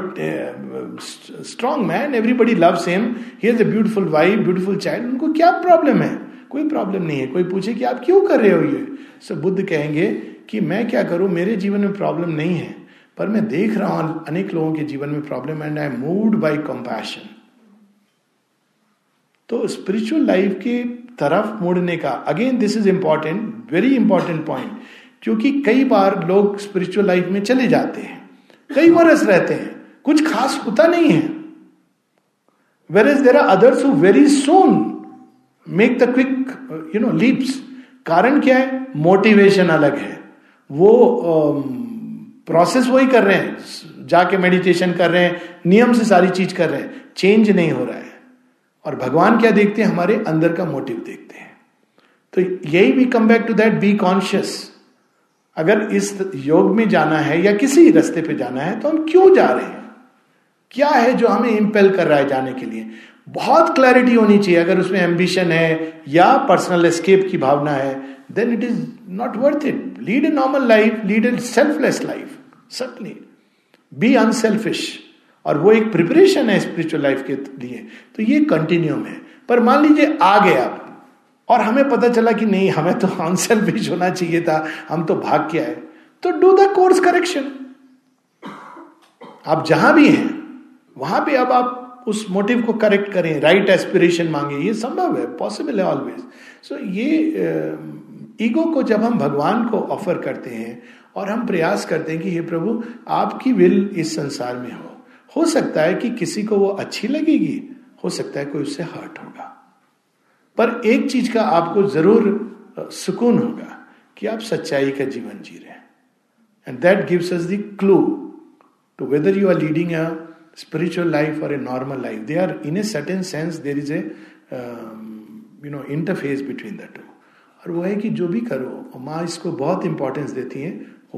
A: strong man everybody loves him he is a beautiful wife beautiful child उनको क्या प्रॉब्लम है कोई प्रॉब्लम नहीं है कोई पूछे कि आप क्यों कर रहे हो ये सो बुद्ध कहेंगे कि मैं क्या करूं मेरे जीवन में प्रॉब्लम नहीं है पर मैं देख रहा हूं अनेक लोगों के जीवन में problem and I moved by compassion तो स्पिरिचुअल लाइफ की तरफ मुड़ने का again this is important very important point क्योंकि कई बार लोग स्पिरिचुअल लाइफ में चले जाते हैं कई बरस रहते हैं कुछ खास होता नहीं है where is there are others very soon make the quick you know leaps कारण क्या है मोटिवेशन अलग है वो प्रोसेस um, वही कर रहे हैं जाके मेडिटेशन कर रहे हैं नियम से सारी चीज कर रहे हैं चेंज नहीं हो रहा है और भगवान क्या देखते हैं हमारे अंदर का मोटिव देखते हैं तो यही भी come back to that be conscious अगर इस योग में जाना है या किसी रास्ते पे जाना है तो हम क्यों जा रहे हैं क्या है जो हमें इम्पेल कर रहा है जाने के लिए बहुत क्लैरिटी होनी चाहिए अगर उसमें एम्बिशन है या पर्सनल एस्केप की भावना है then it is not worth it lead a normal life lead a selfless life certainly be unselfish और वो एक प्रिपरेशन है स्पिरिचुअल लाइफ के लिए तो ये कंटिन्यूम है पर मान लीजिए आ गए आप और हमें पता चला कि नहीं हमें तो अनसेल्फिश होना चाहिए था हम तो भाग के आए तो डू द कोर्स करेक्शन आप जहां भी हैं वहां भी अब आप उस मोटिव को करेक्ट करें राइट एस्पिरेशन मांगे ये संभव है पॉसिबल है ऑलवेज सो so, ये ईगो को जब हम भगवान को ऑफर करते हैं और हम प्रयास करते हैं कि हे प्रभु आपकी विल इस संसार में हो हो सकता है कि किसी को वो अच्छी लगेगी हो सकता है कोई उससे हर्ट होगा पर एक चीज का आपको जरूर सुकून होगा कि आप सच्चाई का जीवन जी रहे हैं and that gives us the clue to whether you are leading a spiritual life or a normal life. They are, in a certain sense, there is a um, you know interface between the two और वो है कि जो भी करो और माँ इसको बहुत इंपॉर्टेंस देती है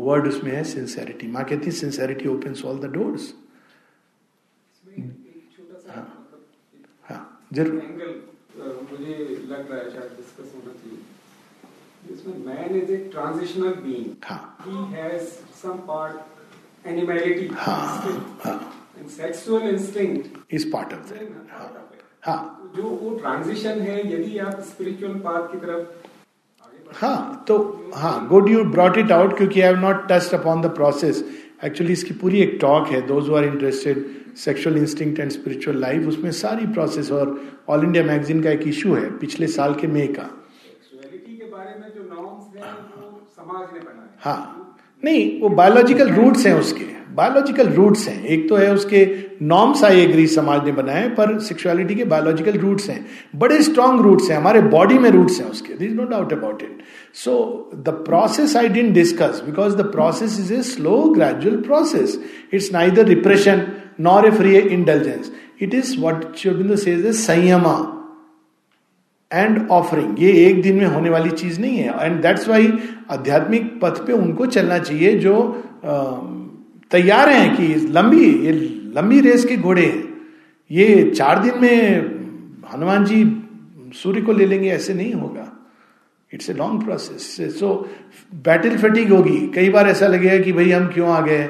A: वर्ड उसमें है सिंसेरिटी माँ कहती है sincerity open all the doors हाँ जरूर मुझे लग रहा है शायद डिस्कस होना चाहिए इसमें man is a transitional being he has some part animality हाँ हाँ sexual instinct is part of that हाँ जो वो ट्रांजिशन है यदि आप स्पिरिचुअल पाथ की तरफ हाँ तो हाँ good you brought it out क्योंकि I have not touched upon the process actually इसकी पूरी एक टॉक है those are interested sexual instinct and spiritual life उसमें सारी प्रोसेस और ऑल इंडिया मैगजीन का एक इशू है पिछले साल के मे का हाँ नहीं वो बायोलॉजिकल रूट्स हैं उसके बायोलॉजिकल रूट्स हैं एक तो है उसके नॉर्म्स आई एग्री समाज ने बनाए पर सेक्सुअलिटी के बायोलॉजिकल रूट्स हैं बड़े स्ट्रांग रूट्स हैं हमारे बॉडी में रूट्स हैं उसके this no doubt about it so the process I didn't discuss because the process is a slow gradual process it's neither repression nor a free intelligence it is what Aurobindo संयमा and offering ये एक दिन में होने वाली चीज नहीं है and that's why आध्यात्मिक पथ पे उनको चलना चाहिए जो uh, तैयार हैं कि लंबी ये लंबी रेस के घोड़े हैं ये चार दिन में हनुमान जी सूर्य को ले लेंगे ऐसे नहीं होगा it's a long process so battle fighting होगी कई बार ऐसा लगेगा कि भाई हम क्यों आ गए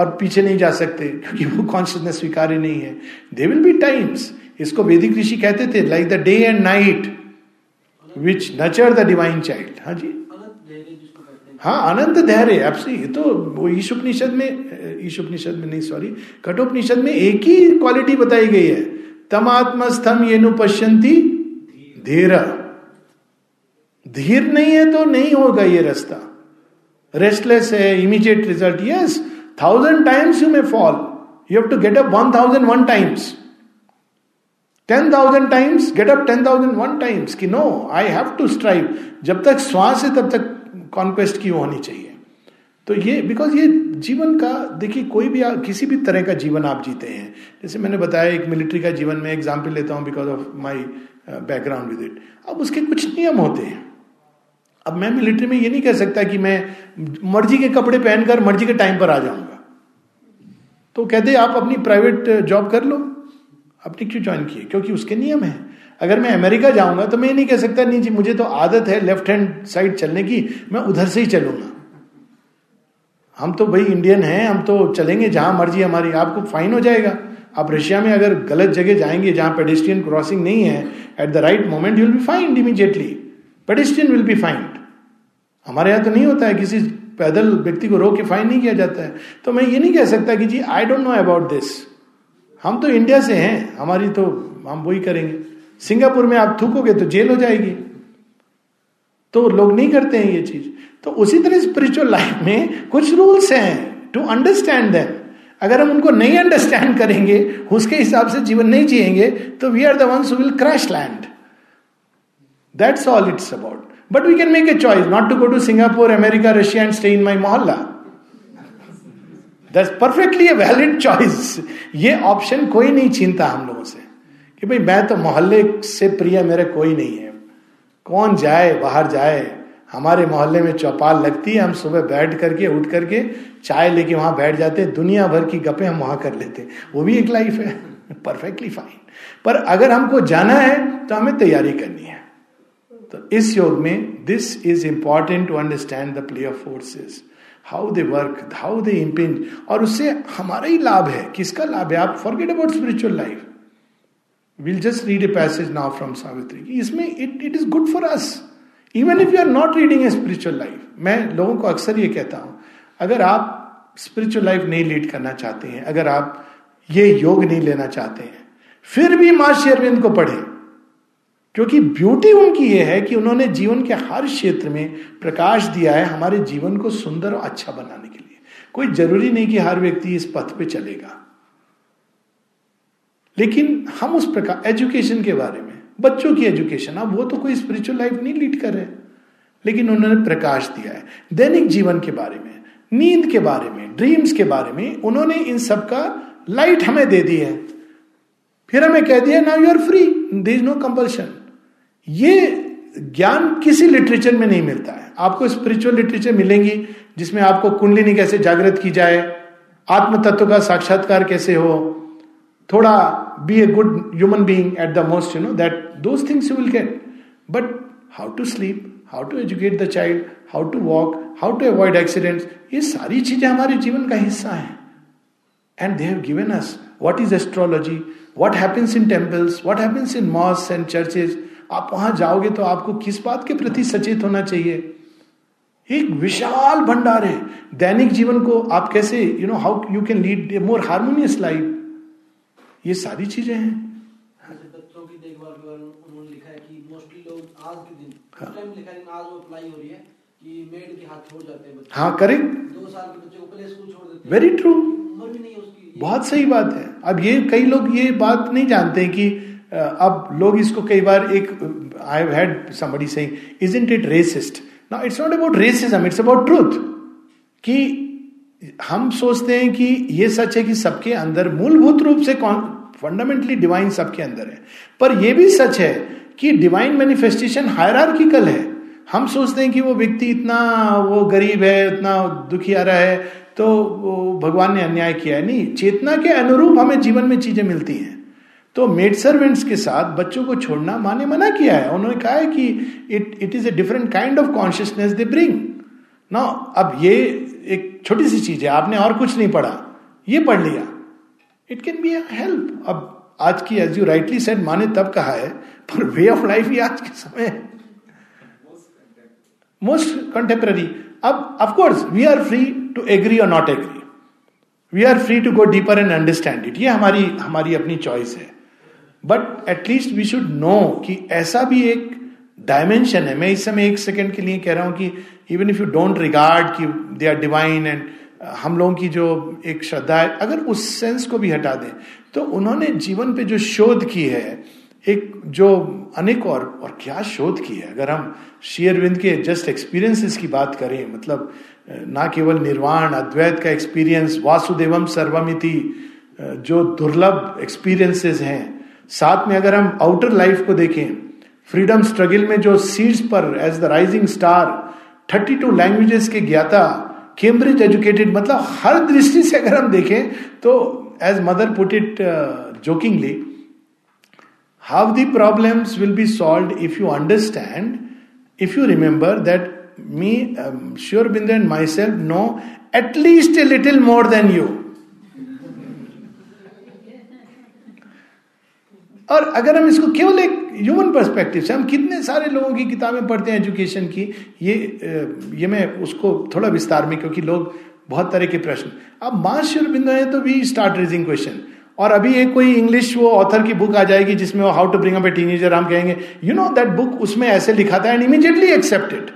A: और पीछे नहीं जा सकते क्योंकि वो कॉन्शियसनेस स्वीकार ही नहीं है दे विल बी टाइम्स इसको वेदिक ऋषि कहते थे like the day and night which nurture the divine child हाँ जी हाँ अनंत धैर्य अब ये तो वो ईशुपनिषद में ईशुपनिषद में नहीं सॉरी कठोपनिषद में एक ही क्वालिटी बताई गई है तमात्मस्थम ये नु पश्यंती धीर धीर नहीं है तो नहीं होगा ये रास्ता रेस्टलेस है immediate result yes thousand times you may fall you have to get up one thousand one times ten thousand times get up ten thousand one times कि no I have to strive जब तक श्वास है तब तक conquest की होनी चाहिए तो ये बिकॉज ये जीवन का देखिए कोई भी किसी भी तरह का जीवन आप जीते हैं जैसे मैंने बताया एक मिलिट्री का जीवन में एग्जाम्पल लेता हूँ because of my background with it अब उसके कुछ नियम होते हैं अब मैं मिलिट्री में ये नहीं कह सकता कि मैं मर्जी के कपड़े पहनकर मर्जी के टाइम पर आ जाऊंगा तो कहते आप अपनी प्राइवेट जॉब कर लो आपने क्यों ज्वाइन किए क्योंकि उसके नियम हैं अगर मैं अमेरिका जाऊंगा तो मैं ये नहीं कह सकता नहीं जी मुझे तो आदत है लेफ्ट हैंड साइड चलने की मैं उधर से ही चलूंगा हम तो भाई इंडियन हैं हम तो चलेंगे जहां मर्जी हमारी आपको फाइन हो जाएगा आप रशिया में अगर गलत जगह जाएंगे जहां पेडिस्ट्रियन क्रॉसिंग नहीं है at the right moment you'll be find immediately pedestrian will be find हमारे यहाँ तो नहीं होता है किसी पैदल व्यक्ति को रोक के फाइन नहीं किया जाता है तो मैं ये नहीं कह सकता कि जी I don't know about this हम तो इंडिया से हैं हमारी तो हम वही करेंगे सिंगापुर में आप थूकोगे तो जेल हो जाएगी तो लोग नहीं करते हैं ये चीज तो उसी तरह स्पिरिचुअल लाइफ में कुछ रूल्स हैं टू अंडरस्टैंड दैट अगर हम उनको नहीं अंडरस्टैंड करेंगे उसके हिसाब से जीवन नहीं जिएंगे तो we are the ones will crash land that's all it's about but we can make a choice not to go to Singapore America Russia and stay in my mohalla that's perfectly a valid choice ये option कोई नहीं छीनता हम लोगों से कि भाई मैं तो मोहल्ले से प्रिय मेरे कोई नहीं है कौन जाए बाहर जाए हमारे मोहल्ले में चौपाल लगती है हम सुबह बैठ करके उठ करके चाय लेके वहां बैठ जाते दुनिया भर की गपे हम वहां कर लेते वो भी एक लाइफ है परफेक्टली फाइन पर अगर हमको जाना है तो हमें तैयारी करनी है तो इस योग में this is important to understand the play of forces how they work how they impinge और उससे हमारा ही लाभ है किसका लाभ है आप forget about spiritual life just read a passage now from Savitri की इसमें it it is good for us even if you are not reading a spiritual life मैं लोगों को अक्सर ये कहता हूं अगर आप स्पिरिचुअल लाइफ नहीं लीड करना चाहते हैं अगर आप ये योग नहीं लेना चाहते हैं फिर भी मां शेरविंद को पढ़े क्योंकि ब्यूटी उनकी ये है कि उन्होंने जीवन के हर क्षेत्र में प्रकाश दिया है हमारे जीवन को सुंदर और अच्छा बनाने के लिए कोई जरूरी नहीं कि हर व्यक्ति इस पथ पे चलेगा लेकिन हम उस प्रकार एजुकेशन के बारे में बच्चों की एजुकेशन अब वो तो कोई स्पिरिचुअल लाइफ नहीं लीड कर रहे लेकिन उन्होंने प्रकाश दिया है दैनिक जीवन के बारे में नींद के बारे में ड्रीम्स के बारे में उन्होंने इन सब का लाइट हमें दे दी है फिर हमें कह दिया now you are free there is no compulsion ये ज्ञान किसी लिटरेचर में नहीं मिलता है आपको स्पिरिचुअल लिटरेचर मिलेंगी जिसमें आपको कुंडलिनी कैसे जागृत की जाए आत्म तत्व का साक्षात्कार कैसे हो thoda be a good human being at the most you know that those things you will get but how to sleep how to educate the child how to walk how to avoid accidents ये सारी चीजें हमारे जीवन का हिस्सा है and they have given us what is astrology what happens in temples what happens in mosques and churches आप वहां जाओगे तो आपको किस बात के प्रति सचेत होना चाहिए एक विशाल भंडार है दैनिक जीवन को आप कैसे you know how you can lead a more harmonious life ये सारी चीजें हैं हाँ। करेक्ट वेरी ट्रू बहुत सही बात है अब ये कई लोग ये बात नहीं जानते कि अब लोग इसको कई बार एक I have had somebody saying isn't it racist now it's not about racism it's about truth कि हम सोचते हैं कि ये सच है कि सबके अंदर मूलभूत रूप से कौन फंडामेंटली डिवाइन सबके अंदर है पर यह भी सच है कि डिवाइन मैनिफेस्टेशन हायरार्किकल है हम सोचते हैं कि वो व्यक्ति इतना वो गरीब है इतना रहा है तो भगवान ने अन्याय किया है नहीं चेतना के अनुरूप हमें जीवन में चीजें मिलती हैं तो मेड सर्वेंट्स के साथ बच्चों को छोड़ना माने मना किया है उन्होंने कहा है कि it it is a different kind of consciousness they bring ना अब ये एक छोटी सी चीज है आपने और कुछ नहीं पढ़ा ये पढ़ लिया इट कैन बी हेल्प अब आज की एज यू राइटली सेड माने तब कहा है पर वे ऑफ लाइफ ही आज के समय मोस्ट कंटेम्प्ररी अब of course we are free to agree और not agree we are free to go deeper and understand it ये हमारी हमारी अपनी चॉइस है but at least we should know कि ऐसा भी एक डायमेंशन है मैं इस समय एक सेकेंड के लिए कह रहा हूं कि even if you don't regard कि दे आर डिवाइन एंड हम लोगों की जो एक श्रद्धा है अगर उस सेंस को भी हटा दें तो उन्होंने जीवन पे जो शोध की है एक जो अनेक और और क्या शोध की है अगर हम शेयरविंद के जस्ट एक्सपीरियंसेस की बात करें मतलब uh, ना केवल निर्वाण अद्वैत का एक्सपीरियंस वासुदेवम सर्वमिति uh, जो दुर्लभ एक्सपीरियंसेस हैं साथ में अगर हम आउटर लाइफ को देखें फ्रीडम स्ट्रगल में जो सीड्स पर as the rising star 32 languages के ज्ञाता कैम्ब्रिज एजुकेटेड मतलब हर दृष्टि से अगर हम देखें तो as mother put it jokingly how the problems will be solve if you understand if you remember that me Sri Aurobindo and myself know at least a little more than you और अगर हम इसको केवल एक ह्यूमन पर्सपेक्टिव से हम कितने सारे लोगों की किताबें पढ़ते हैं एजुकेशन की ये ये मैं उसको थोड़ा विस्तार में क्योंकि लोग बहुत तरह के प्रश्न अब माशर बिंदु है तो वी स्टार्ट रेजिंग क्वेश्चन और अभी एक कोई इंग्लिश वो ऑथर की बुक आ जाएगी जिसमें वो how to bring up a teenager हम कहेंगे यू नो दैट बुक उसमें ऐसे लिखा था and immediately accepted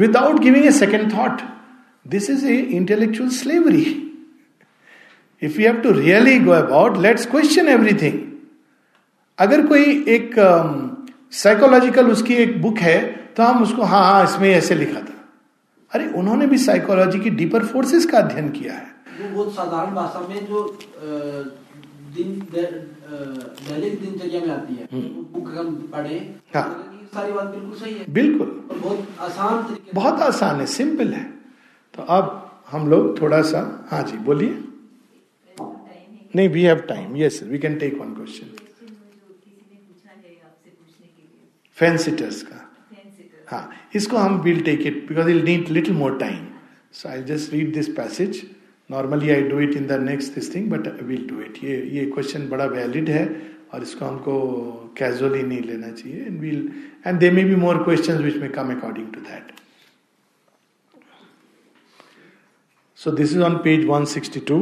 A: without giving a second thought this is a intellectual slavery if you have to really go about let's question everything अगर कोई एक psychological uh, उसकी एक बुक है तो हम उसको हाँ हाँ इसमें ऐसे लिखा था अरे उन्होंने भी साइकोलॉजी की डीपर फोर्सेस का अध्ययन किया है बहुत साधारण भाषा में जो दिन दैनिक दिनचर्या में आती है बुक हम्म। हम पढ़े हाँ तो सारी बात बिल्कुल सही है बिल्कुल बहुत आसान तरीके बहुत आसान है सिंपल है तो अब हम लोग थोड़ा सा हाँ जी बोलिए नहीं we have time yes we can take one question फेंसिटर्स का हाँ इसको हम will take it because I'll need little more time so I just read this passage normally I do it in the next this thing but will do it ये ये question बड़ा valid है और इसको हमको कैजुअली नहीं लेना चाहिए and we'll and they may be more question which may come according to that so this is on page one sixty two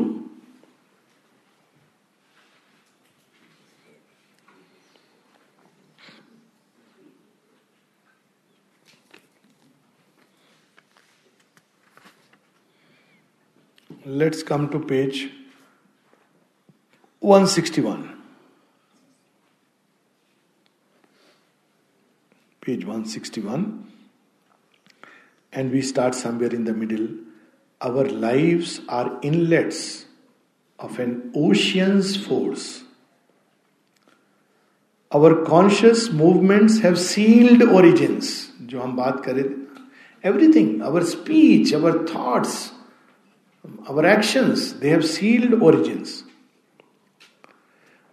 A: let's come to page 161 page 161 and we start somewhere in the middle our life are inlets of an ocean's force our conscious movements have sealed origin जो हम बात करें everything our speech our thoughts our actions, they have sealed origins.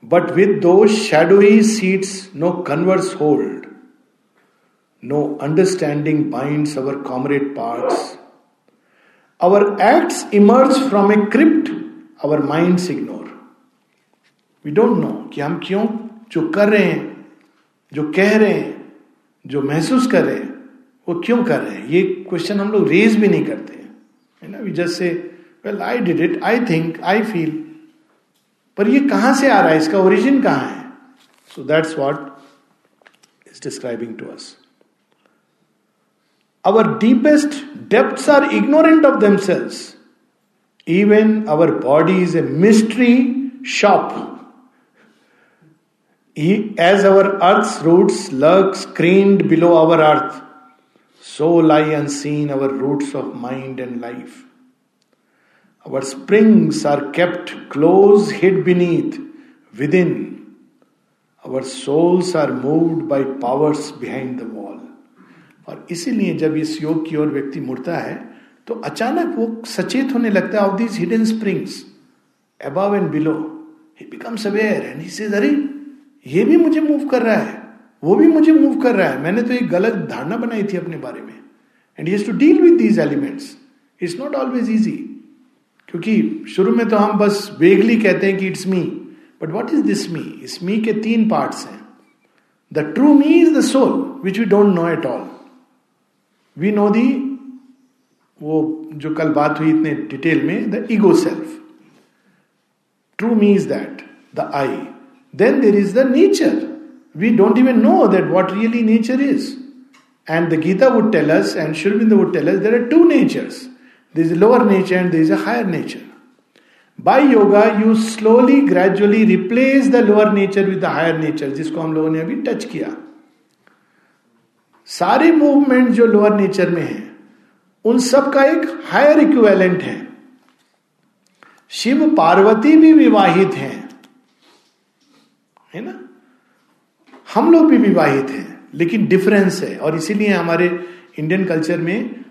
A: But with those shadowy seats, no converse hold, no understanding binds our comrade parts. Our acts emerge from a crypt, our minds ignore. We don't know कि हम क्यों जो कर रहे हैं जो कह रहे हैं जो महसूस कर रहे हैं वो क्यों कर रहे हैं ये क्वेश्चन हम लोग रेज भी नहीं करते हैं ना we just say well I did it I think I feel पर ये कहां से आ रहा है इसका ओरिजिन कहां है so that's what is describing to us our deepest depth are ignorant of them cells even our body is a mystery shop he as our earth root lurk screen below our earth so lie unseen our roots of mind and life Our springs are kept close hid beneath, within. Our souls are moved by powers behind the wall. और इसीलिए जब इस योग की ओर व्यक्ति मुड़ता है तो अचानक वो सचेत होने लगता है of these hidden springs above and below he becomes aware and he says अरे ये भी मुझे मूव कर रहा है वो भी मुझे मूव कर रहा है मैंने तो एक गलत धारणा बनाई थी अपने बारे में and he has to deal with these elements it's not always easy क्योंकि शुरू में तो हम बस वेगली कहते हैं कि it's me but what is this me इस मी के तीन पार्ट्स हैं the true me is the soul which we don't know at all we know the वो जो कल बात हुई इतने डिटेल में the ego self true me is that the I then there is the nature we don't even know that what really nature is and the Gita would tell and and Shurvinda would tell there are are two There is a lower nature and there is a higher nature. By yoga, you slowly, gradually replace the lower nature with the higher nature, जिसको हम लोगों ने अभी touch किया सारे movement जो lower nature में है उन सब का एक हायर इक्विवेलेंट है शिव पार्वती भी विवाहित हैं है ना हम लोग भी विवाहित हैं लेकिन डिफरेंस है और इसीलिए हमारे इंडियन कल्चर में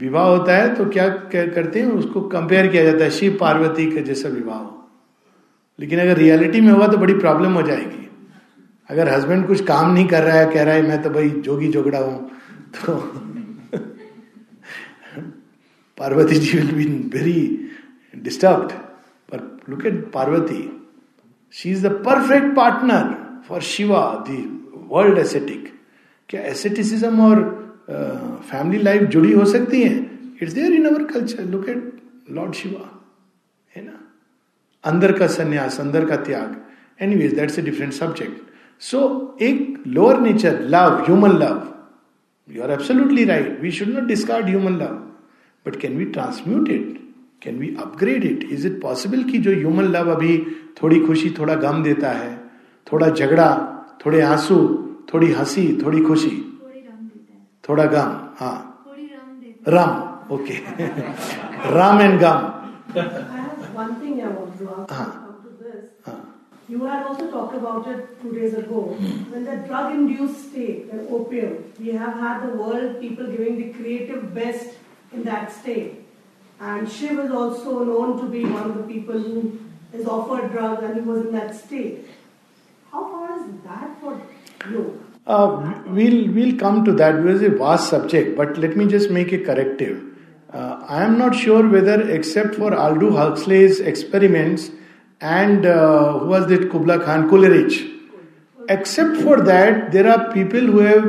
A: विवाह होता है तो क्या करते हैं उसको कंपेयर किया जाता है शिव पार्वती का जैसा विवाह लेकिन अगर रियलिटी में हुआ तो बड़ी प्रॉब्लम हो जाएगी अगर हस्बैंड कुछ काम नहीं कर रहा है कह रहा है मैं तो भाई जोगी जोगड़ा हूं तो Parvati ji will be very disturb पर look at Parvati she is the perfect partner for Shiva the world ascetic क्या एसेटिसिज्म और फैमिली लाइफ जुड़ी हो सकती है it's there in our culture look at lord Shiva है ना अंदर का संन्यास अंदर का त्याग anyways that's a different subject so एक lower nature love human love you are absolutely right we should not discard human love but can we transmute it can we upgrade it is it possible कि जो human love अभी थोड़ी खुशी थोड़ा गम देता है थोड़ा झगड़ा थोड़े आंसू थोड़ी हंसी थोड़ी खुशी थोड़ा गम हाँ राम ओके राम एंड गम
B: हाँ You had also talked about it two days ago. Mm. When the drug induced state, the opium, we have had the world people giving the creative best in that state. And Shiv is also known to be one of the people who is offered drugs and he was in that state. How far is that for you?
A: Uh, we'll we'll come to that because it's a vast subject. But let me just make a corrective. Uh, I am not sure whether, except for Aldo Huxley's experiments and uh, who was that Kubla Khan Coleridge, except for that, there are people who have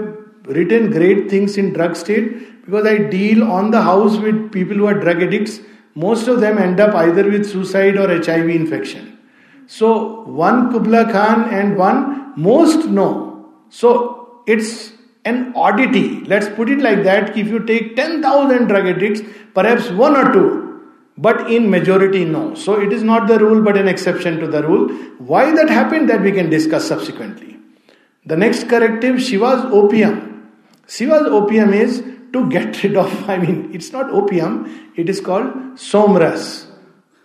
A: written great things in drug state because I deal on the house with people who are drug addicts. Most of them end up either with suicide or HIV infection. So one Kubla Khan and one most no. So it's an oddity. Let's put it like that. If you take 10,000 drug addicts, perhaps one or two, but in majority, no. So it is not the rule, but an exception to the rule. Why that happened, that we can discuss subsequently. The next corrective, Shiva's opium. Shiva's opium is to get rid of, I mean, it's not opium, it is called somras.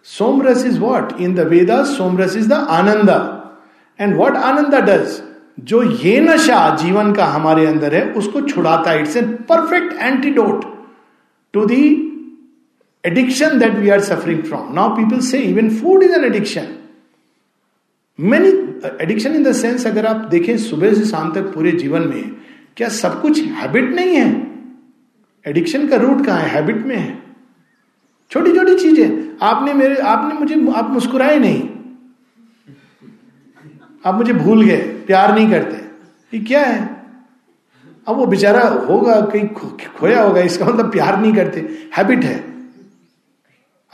A: Somras is what? In the Vedas, somras is the ananda. And what ananda does? जो ये नशा जीवन का हमारे अंदर है उसको छुड़ाता है it's a perfect antidote to the addiction that we are suffering from now people say even food is an addiction many addiction in the sense अगर आप देखें सुबह से शाम तक पूरे जीवन में क्या सब कुछ हैबिट नहीं है एडिक्शन का रूट कहां है हैबिट में है छोटी छोटी चीजें आपने मेरे आपने मुझे आप मुस्कुराए नहीं आप मुझे भूल गए प्यार नहीं करते ये क्या है अब वो बेचारा होगा कहीं खो, खोया होगा इसका मतलब प्यार नहीं करते हैबिट है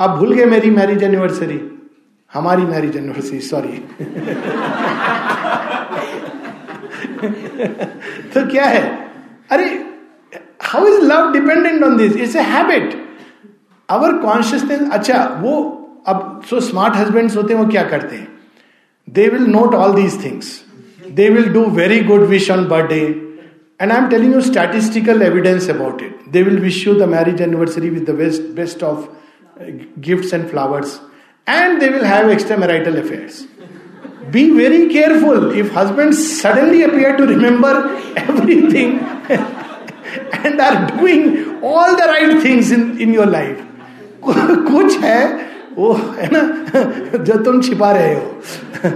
A: आप भूल गए मेरी मैरिज एनिवर्सरी हमारी मैरिज एनिवर्सरी सॉरी तो क्या है अरे how is love dependent on this it's a habit our consciousness अच्छा वो अब सो स्मार्ट हस्बैंड्स होते हैं वो क्या करते हैं they will note all these things they will do very good wish on birthday. And I'm telling you statistical evidence about it. They will wish you the marriage anniversary with the best, best of uh, gifts and flowers. And they will have extramarital affairs. Be very careful if husbands suddenly appear to remember everything and are doing all the right things in, in your life. Kuch hai. वो है ना जो तुम छिपा रहे हो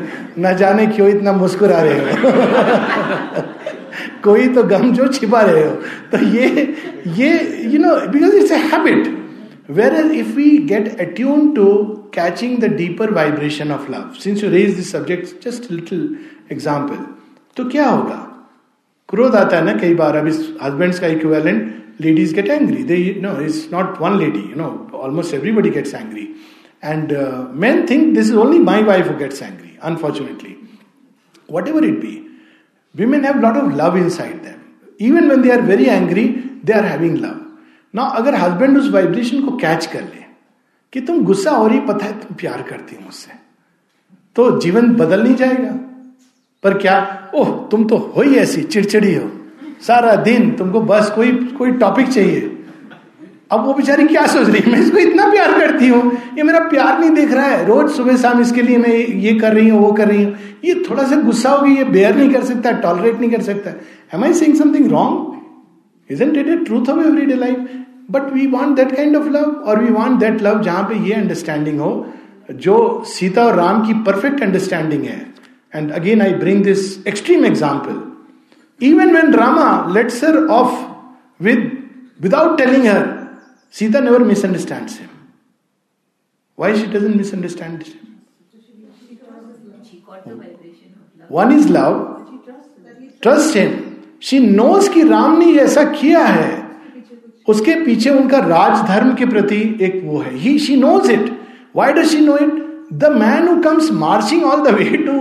A: न जाने क्यों इतना मुस्कुरा रहे हो कोई तो गम जो छिपा रहे हो तो ये ये you know because it's a habit whereas if we get attune to catching the deeper vibration of love since you raise this subject just little example तो क्या होगा क्रोध आता है ना कई बार अब इस हस्बैंड्स का equivalent ladies get angry they know it's not one lady you know almost everybody gets angry And uh, men think this is only my wife who gets angry, unfortunately. Whatever it be, women have a lot of love inside them. Even when they are very angry they are having love ना अगर husband उस vibration को catch कर ले कि तुम गुस्सा हो रही पता है तुम प्यार करती हो मुझसे तो जीवन बदल नहीं जाएगा पर क्या ओह तुम तो हो ही ऐसी चिड़चिड़ी हो सारा दिन तुमको बस कोई कोई टॉपिक चाहिए अब वो बेचारी क्या सोच रही है मैं इसको इतना प्यार करती हूँ ये मेरा प्यार नहीं देख रहा है रोज सुबह शाम इसके लिए मैं ये कर रही हूँ वो कर रही हूँ ये थोड़ा सा गुस्सा होगी ये बेयर नहीं कर सकता टॉलरेट नहीं कर सकता am I seeing something wrong is it it truth of every day life but we want that kind of love और वी वॉन्ट दैट लव जहाँ पे ये अंडरस्टैंडिंग हो जो सीता और राम की परफेक्ट अंडरस्टैंडिंग है and again I bring this extreme example even when Rama lets off with without telling her Sita never misunderstands him. Why she doesn't misunderstand him? One is love. Trust him. She knows कि राम ने ऐसा किया है उसके पीछे उनका राजधर्म के प्रति एक वो है ही she knows it why does she know it the man who comes marching all the way to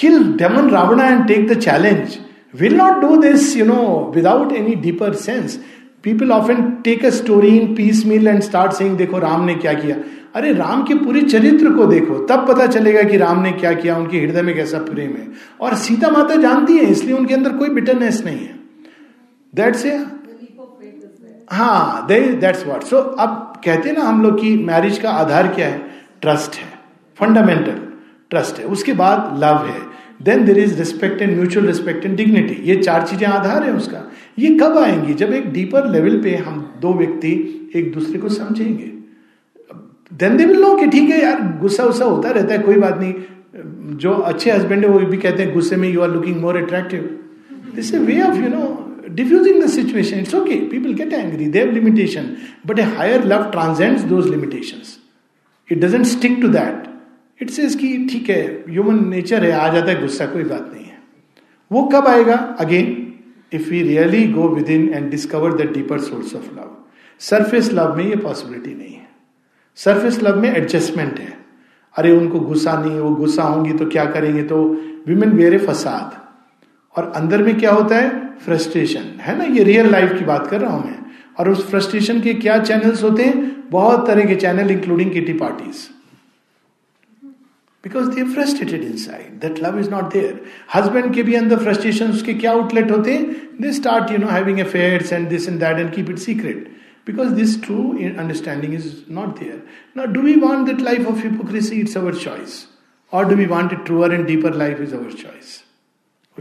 A: kill demon Ravana and take the challenge will not do this you know without any deeper sense people of N take a story in piecemeal and start saying देखो राम ने क्या किया अरे राम के पूरे चरित्र को देखो तब पता चलेगा कि राम ने क्या किया उनके हृदय में कैसा प्रेम है और सीता माता जानती है इसलिए उनके अंदर कोई बिटरनेस नहीं है दैट्स ए हाँ दैट्स वॉट सो अब कहते ना हम लोग की मैरिज का आधार क्या है ट्रस्ट है फंडामेंटल ट्रस्ट है उसके बाद लव है then there is respect and mutual respect and dignity ये चार चीजें आधार है उसका ये कब आएंगी जब एक डीपर लेवल पे हम दो व्यक्ति एक दूसरे को समझेंगे देन दे विल नो कि ठीक है यार गुस्सा उस्सा होता रहता है कोई बात नहीं जो अच्छे हस्बैंड है वो भी कहते हैं गुस्से में you are looking more attractive this a way of you know diffusing the situation it's okay people get angry they've limitation but a higher love transcends those limitation it doesn't stick to that it says कि ठीक है human nature है आ जाता है गुस्सा कोई बात नहीं है वो कब आएगा again if we really go within and discover the deeper source of love surface love में ये पॉसिबिलिटी नहीं है सरफेस लव में एडजस्टमेंट है अरे उनको गुस्सा नहीं है वो गुस्सा होंगी तो क्या करेंगे तो विमेन ए फसाद और अंदर में क्या होता है फ्रस्ट्रेशन है ना ये रियल लाइफ की बात कर रहा हूं मैं और उस फ्रस्ट्रेशन के क्या चैनल्स होते हैं बहुत तरह के channel including kitty parties because they're frustrated inside that love is not there husband ke bhi andar frustrations ke kya outlet hote they start you know having affairs and this and that and keep it secret because this true understanding is not there now do we want that life of hypocrisy it's our choice or do we want a truer and deeper life is our choice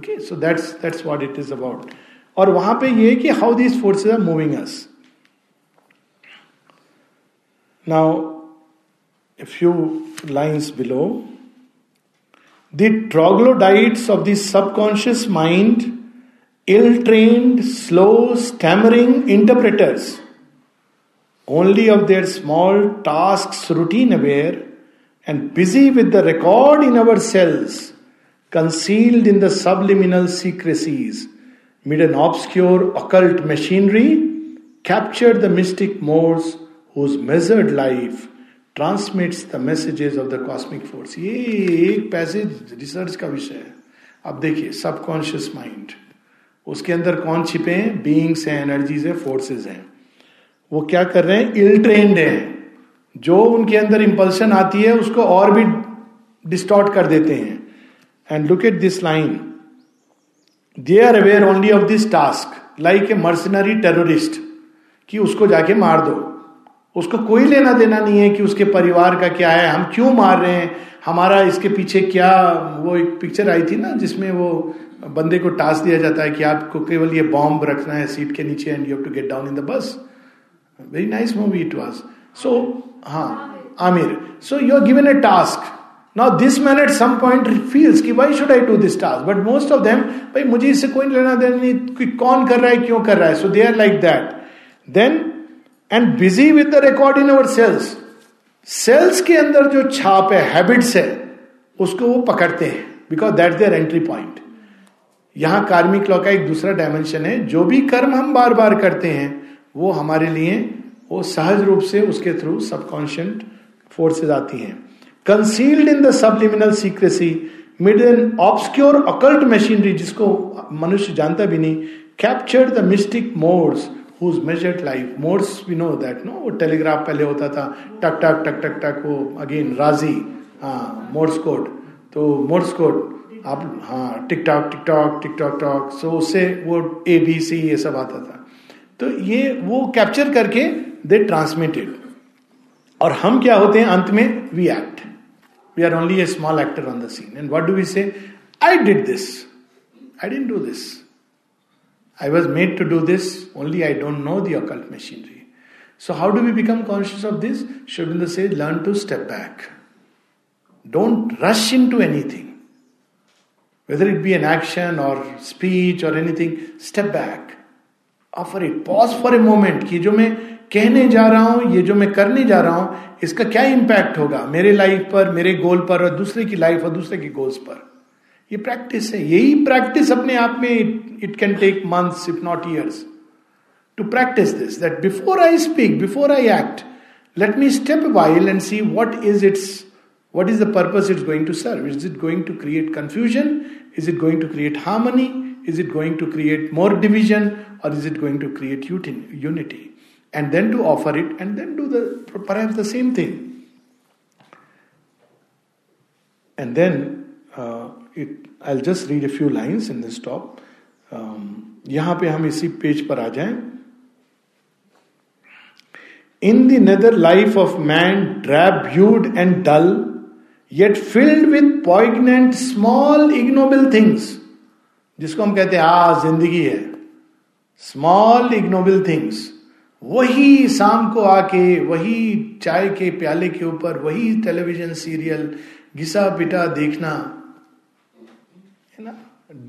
A: okay so that's that's what it is about Or वहां पे ये कि how these forces are moving us now if you lines below the troglodytes of the subconscious mind, ill trained, slow, stammering interpreters, only of their small tasks routine aware and busy with the record in our cells, concealed in the subliminal secrecies, mid an obscure occult machinery, captured the mystic Moors whose measured life transmits the messages of the cosmic force ये एक passage research का विषय है अब देखिए subconscious mind उसके अंदर कौन छिपे हैं बींग्स हैं एनर्जीज है फोर्सेज हैं वो क्या कर रहे हैं इल ट्रेंड हैं जो उनके अंदर इम्पल्सन आती है उसको और भी डिस्टॉर्ट कर देते हैं and look at this line they are aware only of this task like a mercenary terrorist कि उसको जाके मार दो उसको कोई लेना देना नहीं है कि उसके परिवार का क्या है हम क्यों मार रहे हैं हमारा इसके पीछे क्या वो एक पिक्चर आई थी ना जिसमें वो बंदे को टास्क दिया जाता है कि आपको केवल ये बॉम्ब रखना है सीट के नीचे and you have to get down in the bus very nice movie it was so हाँ Aamir so you are given a task now this man at some point feels कि why should I do this task but most of them भाई मुझे इससे कोई लेना देना नहीं कौन कर रहा है क्यों कर रहा है so they are like that then and busy with the record in our cells cells के अंदर जो छाप है हैबिट्स है उसको वो पकड़ते हैं because that their entry point यहां कार्मिक लॉ का एक दूसरा डायमेंशन है जो भी कर्म हम बार बार करते हैं वो हमारे लिए वो सहज रूप से उसके थ्रू सबकॉन्शियंट फोर्सेज आती हैं concealed in the subliminal secrecy mid an obscure occult machinery जिसको मनुष्य जानता भी नहीं captured the mystic modes whose measured life Morse we know that no वो टेलीग्राफ पहले होता था टक टक टक टक टक वो अगेन राजी हाँ मोर्स कोड तो मोर्स कोड आप हाँ tick tock tick tock tick tock tock so उससे वो ए बी सी ये सब आता था तो ये वो कैप्चर करके दे ट्रांसमिटेड और हम क्या होते हैं अंत में we act we are only a small actor on the scene and what do we say I did this I didn't do this I was made to do this, only I don't know the occult machinery. So, how do we become conscious of this? Shobinda says, learn to step back. Don't rush into anything. Whether it be an action or speech or anything, step back. Offer it. Pause for a moment कि जो मैं कहने जा रहा हूं ये जो मैं करने जा रहा हूं इसका क्या इम्पैक्ट होगा मेरे लाइफ पर मेरे गोल पर और दूसरे की लाइफ और दूसरे के गोल्स पर ये प्रैक्टिस है यही प्रैक्टिस अपने आप में it can take months if not years to practice this that before I speak before I act let me step while and see what is it's what is the purpose it going to serve is it going to create confusion is it going to create harmony is it going to create more division और is it going to create unity and then to offer it and then do there the same thing and then it I just read a few lines in this top यहां पे हम इसी page पर आ जाएं in the nether life of man bowed and dull yet filled with poignant small ignoble things जिसको हम कहते हैं आ हाँ, जिंदगी है स्मॉल इग्नोबल थिंग्स वही शाम को आके वही चाय के प्याले के ऊपर वही टेलीविजन सीरियल घिसा पिटा देखना है ना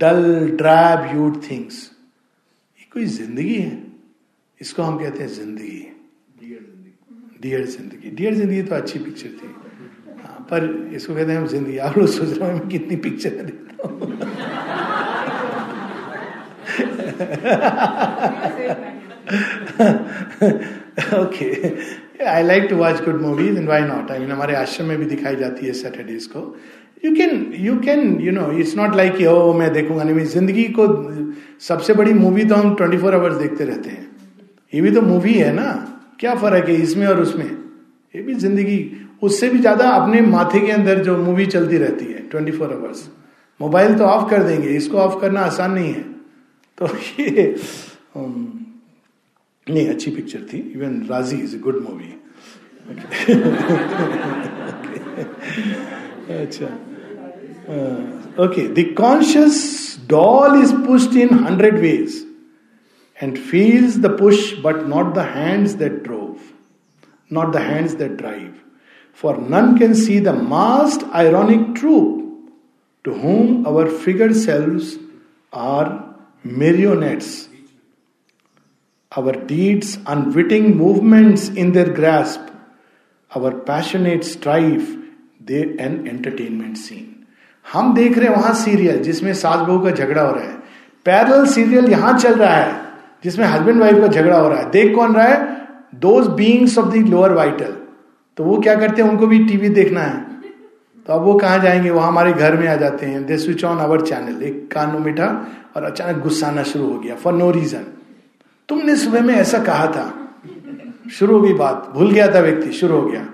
A: डल ड्राई यूड थिंग्स ये कोई जिंदगी है इसको हम कहते हैं जिंदगी डियर जिंदगी डियर जिंदगी तो अच्छी पिक्चर थी हाँ, पर इसको कहते हैं हम जिंदगी आप लोग सोच रहे हो मैं कितनी पिक्चर देता हूँ okay I like to watch good movies and why not I mean हमारे आश्रम में भी दिखाई जाती है सैटरडेज को you can you can you know it's not like यो मैं देखूंगा नहीं जिंदगी को सबसे बड़ी मूवी तो हम ट्वेंटी फोर आवर्स देखते रहते हैं ये भी तो मूवी है ना क्या फर्क है इसमें और उसमें ये भी जिंदगी उससे भी ज्यादा अपने माथे के अंदर जो मूवी चलती रहती है ट्वेंटी फोर आवर्स मोबाइल तो ऑफ कर देंगे इसको ऑफ करना आसान नहीं है तो ये um, नहीं अच्छी पिक्चर थी इवन राजी इज ए गुड मूवी अच्छा Uh, okay, the conscious doll is pushed in hundred ways and feels the push, but not the hands that drove, not the hands that drive. For none can see the masked ironic troop to whom our figured selves are marionettes. Our deeds, unwitting movements in their grasp, our passionate strife, they an entertainment scene. हम देख रहे हैं वहां serial जिसमें सास बहू का झगड़ा हो रहा है पैरल सीरियल यहां चल रहा है जिसमें हस्बैंड वाइफ का झगड़ा हो रहा है देख कौन रहा है those beings of the lower vital तो वो क्या करते हैं उनको भी टीवी देखना है तो अब वो कहाँ जाएंगे वो हमारे घर में आ जाते हैं they switch on our channel एक कानू मीठा और अचानक गुस्सा आना शुरू हो गया फॉर नो रीजन तुमने सुबह में ऐसा कहा था शुरू हुई बात भूल गया था व्यक्ति शुरू हो गया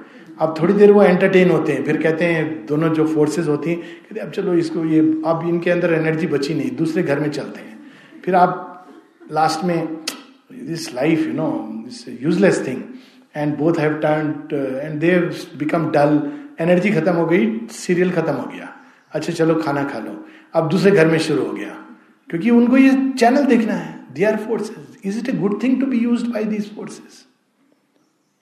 A: अब थोड़ी देर वो एंटरटेन होते हैं फिर कहते हैं दोनों जो फोर्सेस होती हैं कहते हैं अब चलो इसको ये अब इनके अंदर एनर्जी बची नहीं दूसरे घर में चलते हैं फिर आप लास्ट में this life you know this useless thing and both have turn and they become dull energy खत्म हो गई सीरियल खत्म हो गया अच्छा चलो खाना खा लो अब दूसरे घर में शुरू हो गया क्योंकि उनको ये चैनल देखना है they are forces is it a good thing to be use by these forces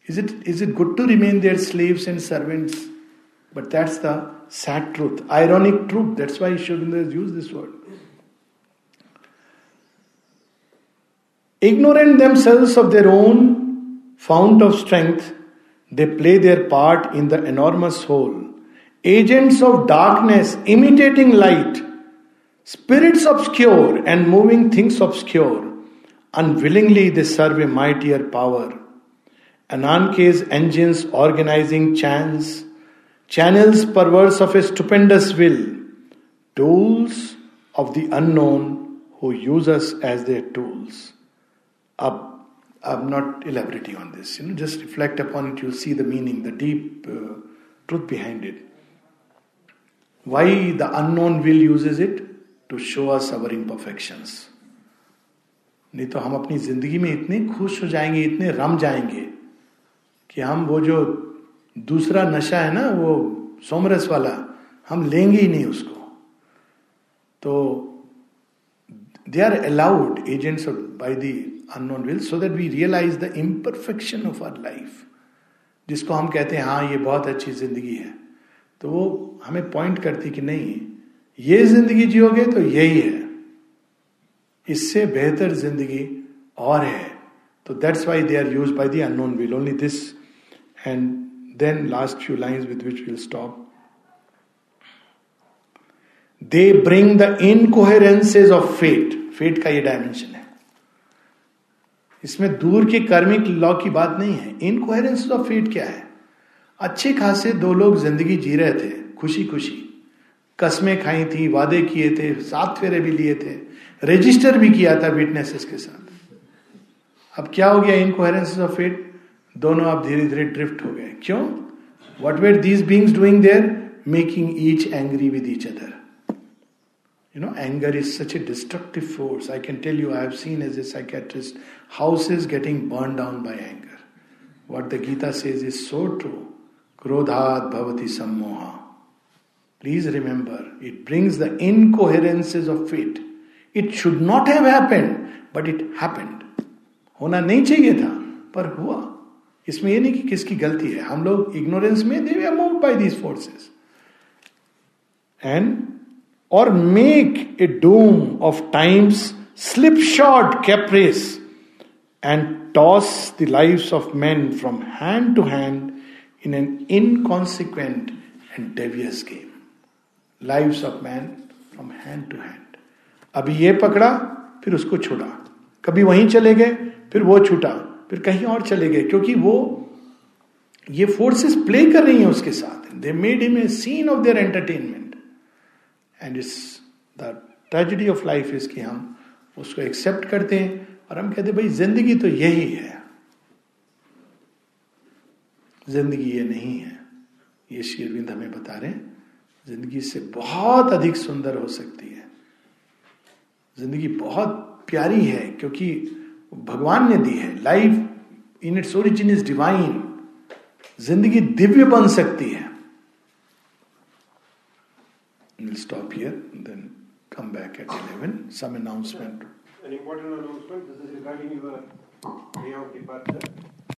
A: Is it, is it good to remain their slaves and servants? But that's the sad truth, ironic truth. That's why Ishwarindra used this word. Ignorant themselves of their own fount of strength, they play their part in the enormous whole. Agents of darkness imitating light, spirits obscure and moving things obscure, unwillingly they serve a mightier power Ananke's engines organizing chants, channels perverse of a stupendous will, tools of the unknown who use us as their tools. I'm not elaborating on this. You know, just reflect upon it. You'll see the meaning, the deep uh, truth behind it. Why the unknown will uses it to show us our imperfections. नहीं तो हम अपनी जिंदगी में इतने खुश हो जाएंगे इतने रम जाएंगे कि हम वो जो दूसरा नशा है ना वो सोमरस वाला हम लेंगे ही नहीं उसको तो they are allowed agents by the unknown will so that we realise the imperfection of our life जिसको हम कहते हैं हाँ ये बहुत अच्छी जिंदगी है तो वो हमें पॉइंट करती कि नहीं ये जिंदगी जियोगे तो यही है इससे बेहतर जिंदगी और है तो that's why they are use by the unknown will only this and then last few lines with which we'll stop they bring the incoherences of fate fate का ये डायमेंशन है इसमें दूर के कर्मिक लॉ की बात नहीं है इनकोहेरेंस ऑफ फेट क्या है अच्छे खासे दो लोग जिंदगी जी रहे थे खुशी खुशी कस्में खाई थी वादे किए थे सात फेरे भी लिए थे रजिस्टर भी किया था विटनेसेस के साथ अब क्या हो गया इनकोहेरेंस ऑफ फेट दोनों आप धीरे धीरे ड्रिफ्ट हो गए क्यों what were these beings doing there making each angry with each other you know anger is such a destructive force I can tell you I seen as a psychiatrist house is getting burn down by anger what the Gita says is so true क्रोधात भवती सम्मोहा please remember it brings the incoherences of fate it should not have happened but it happened होना नहीं चाहिए था पर हुआ इसमें यह नहीं कि किसकी गलती है हम लोग इग्नोरेंस में they are move by these forces and और make a doom of times slip short caprice and toss the life of man from hand to hand in an inconsequent and devious game life of man from hand to hand अभी ये पकड़ा फिर उसको छोड़ा कभी वहीं चले गए फिर वो छूटा फिर कहीं और चले गए क्योंकि वो ये फोर्सेस प्ले कर रही हैं उसके साथ they made him a scene of their entertainment and it's the tragedy of life is कि हम उसको एक्सेप्ट करते हैं और हम कहते हैं भाई जिंदगी तो यही है जिंदगी ये नहीं है ये शेरविंद हमें बता रहे हैं जिंदगी से बहुत अधिक सुंदर हो सकती है जिंदगी बहुत प्यारी है क्योंकि भगवान ने दी है life in its origin is divine जिंदगी दिव्य बन सकती है We'll stop here and then come back at 11. Some announcement. An important announcement. This is regarding your day of departure.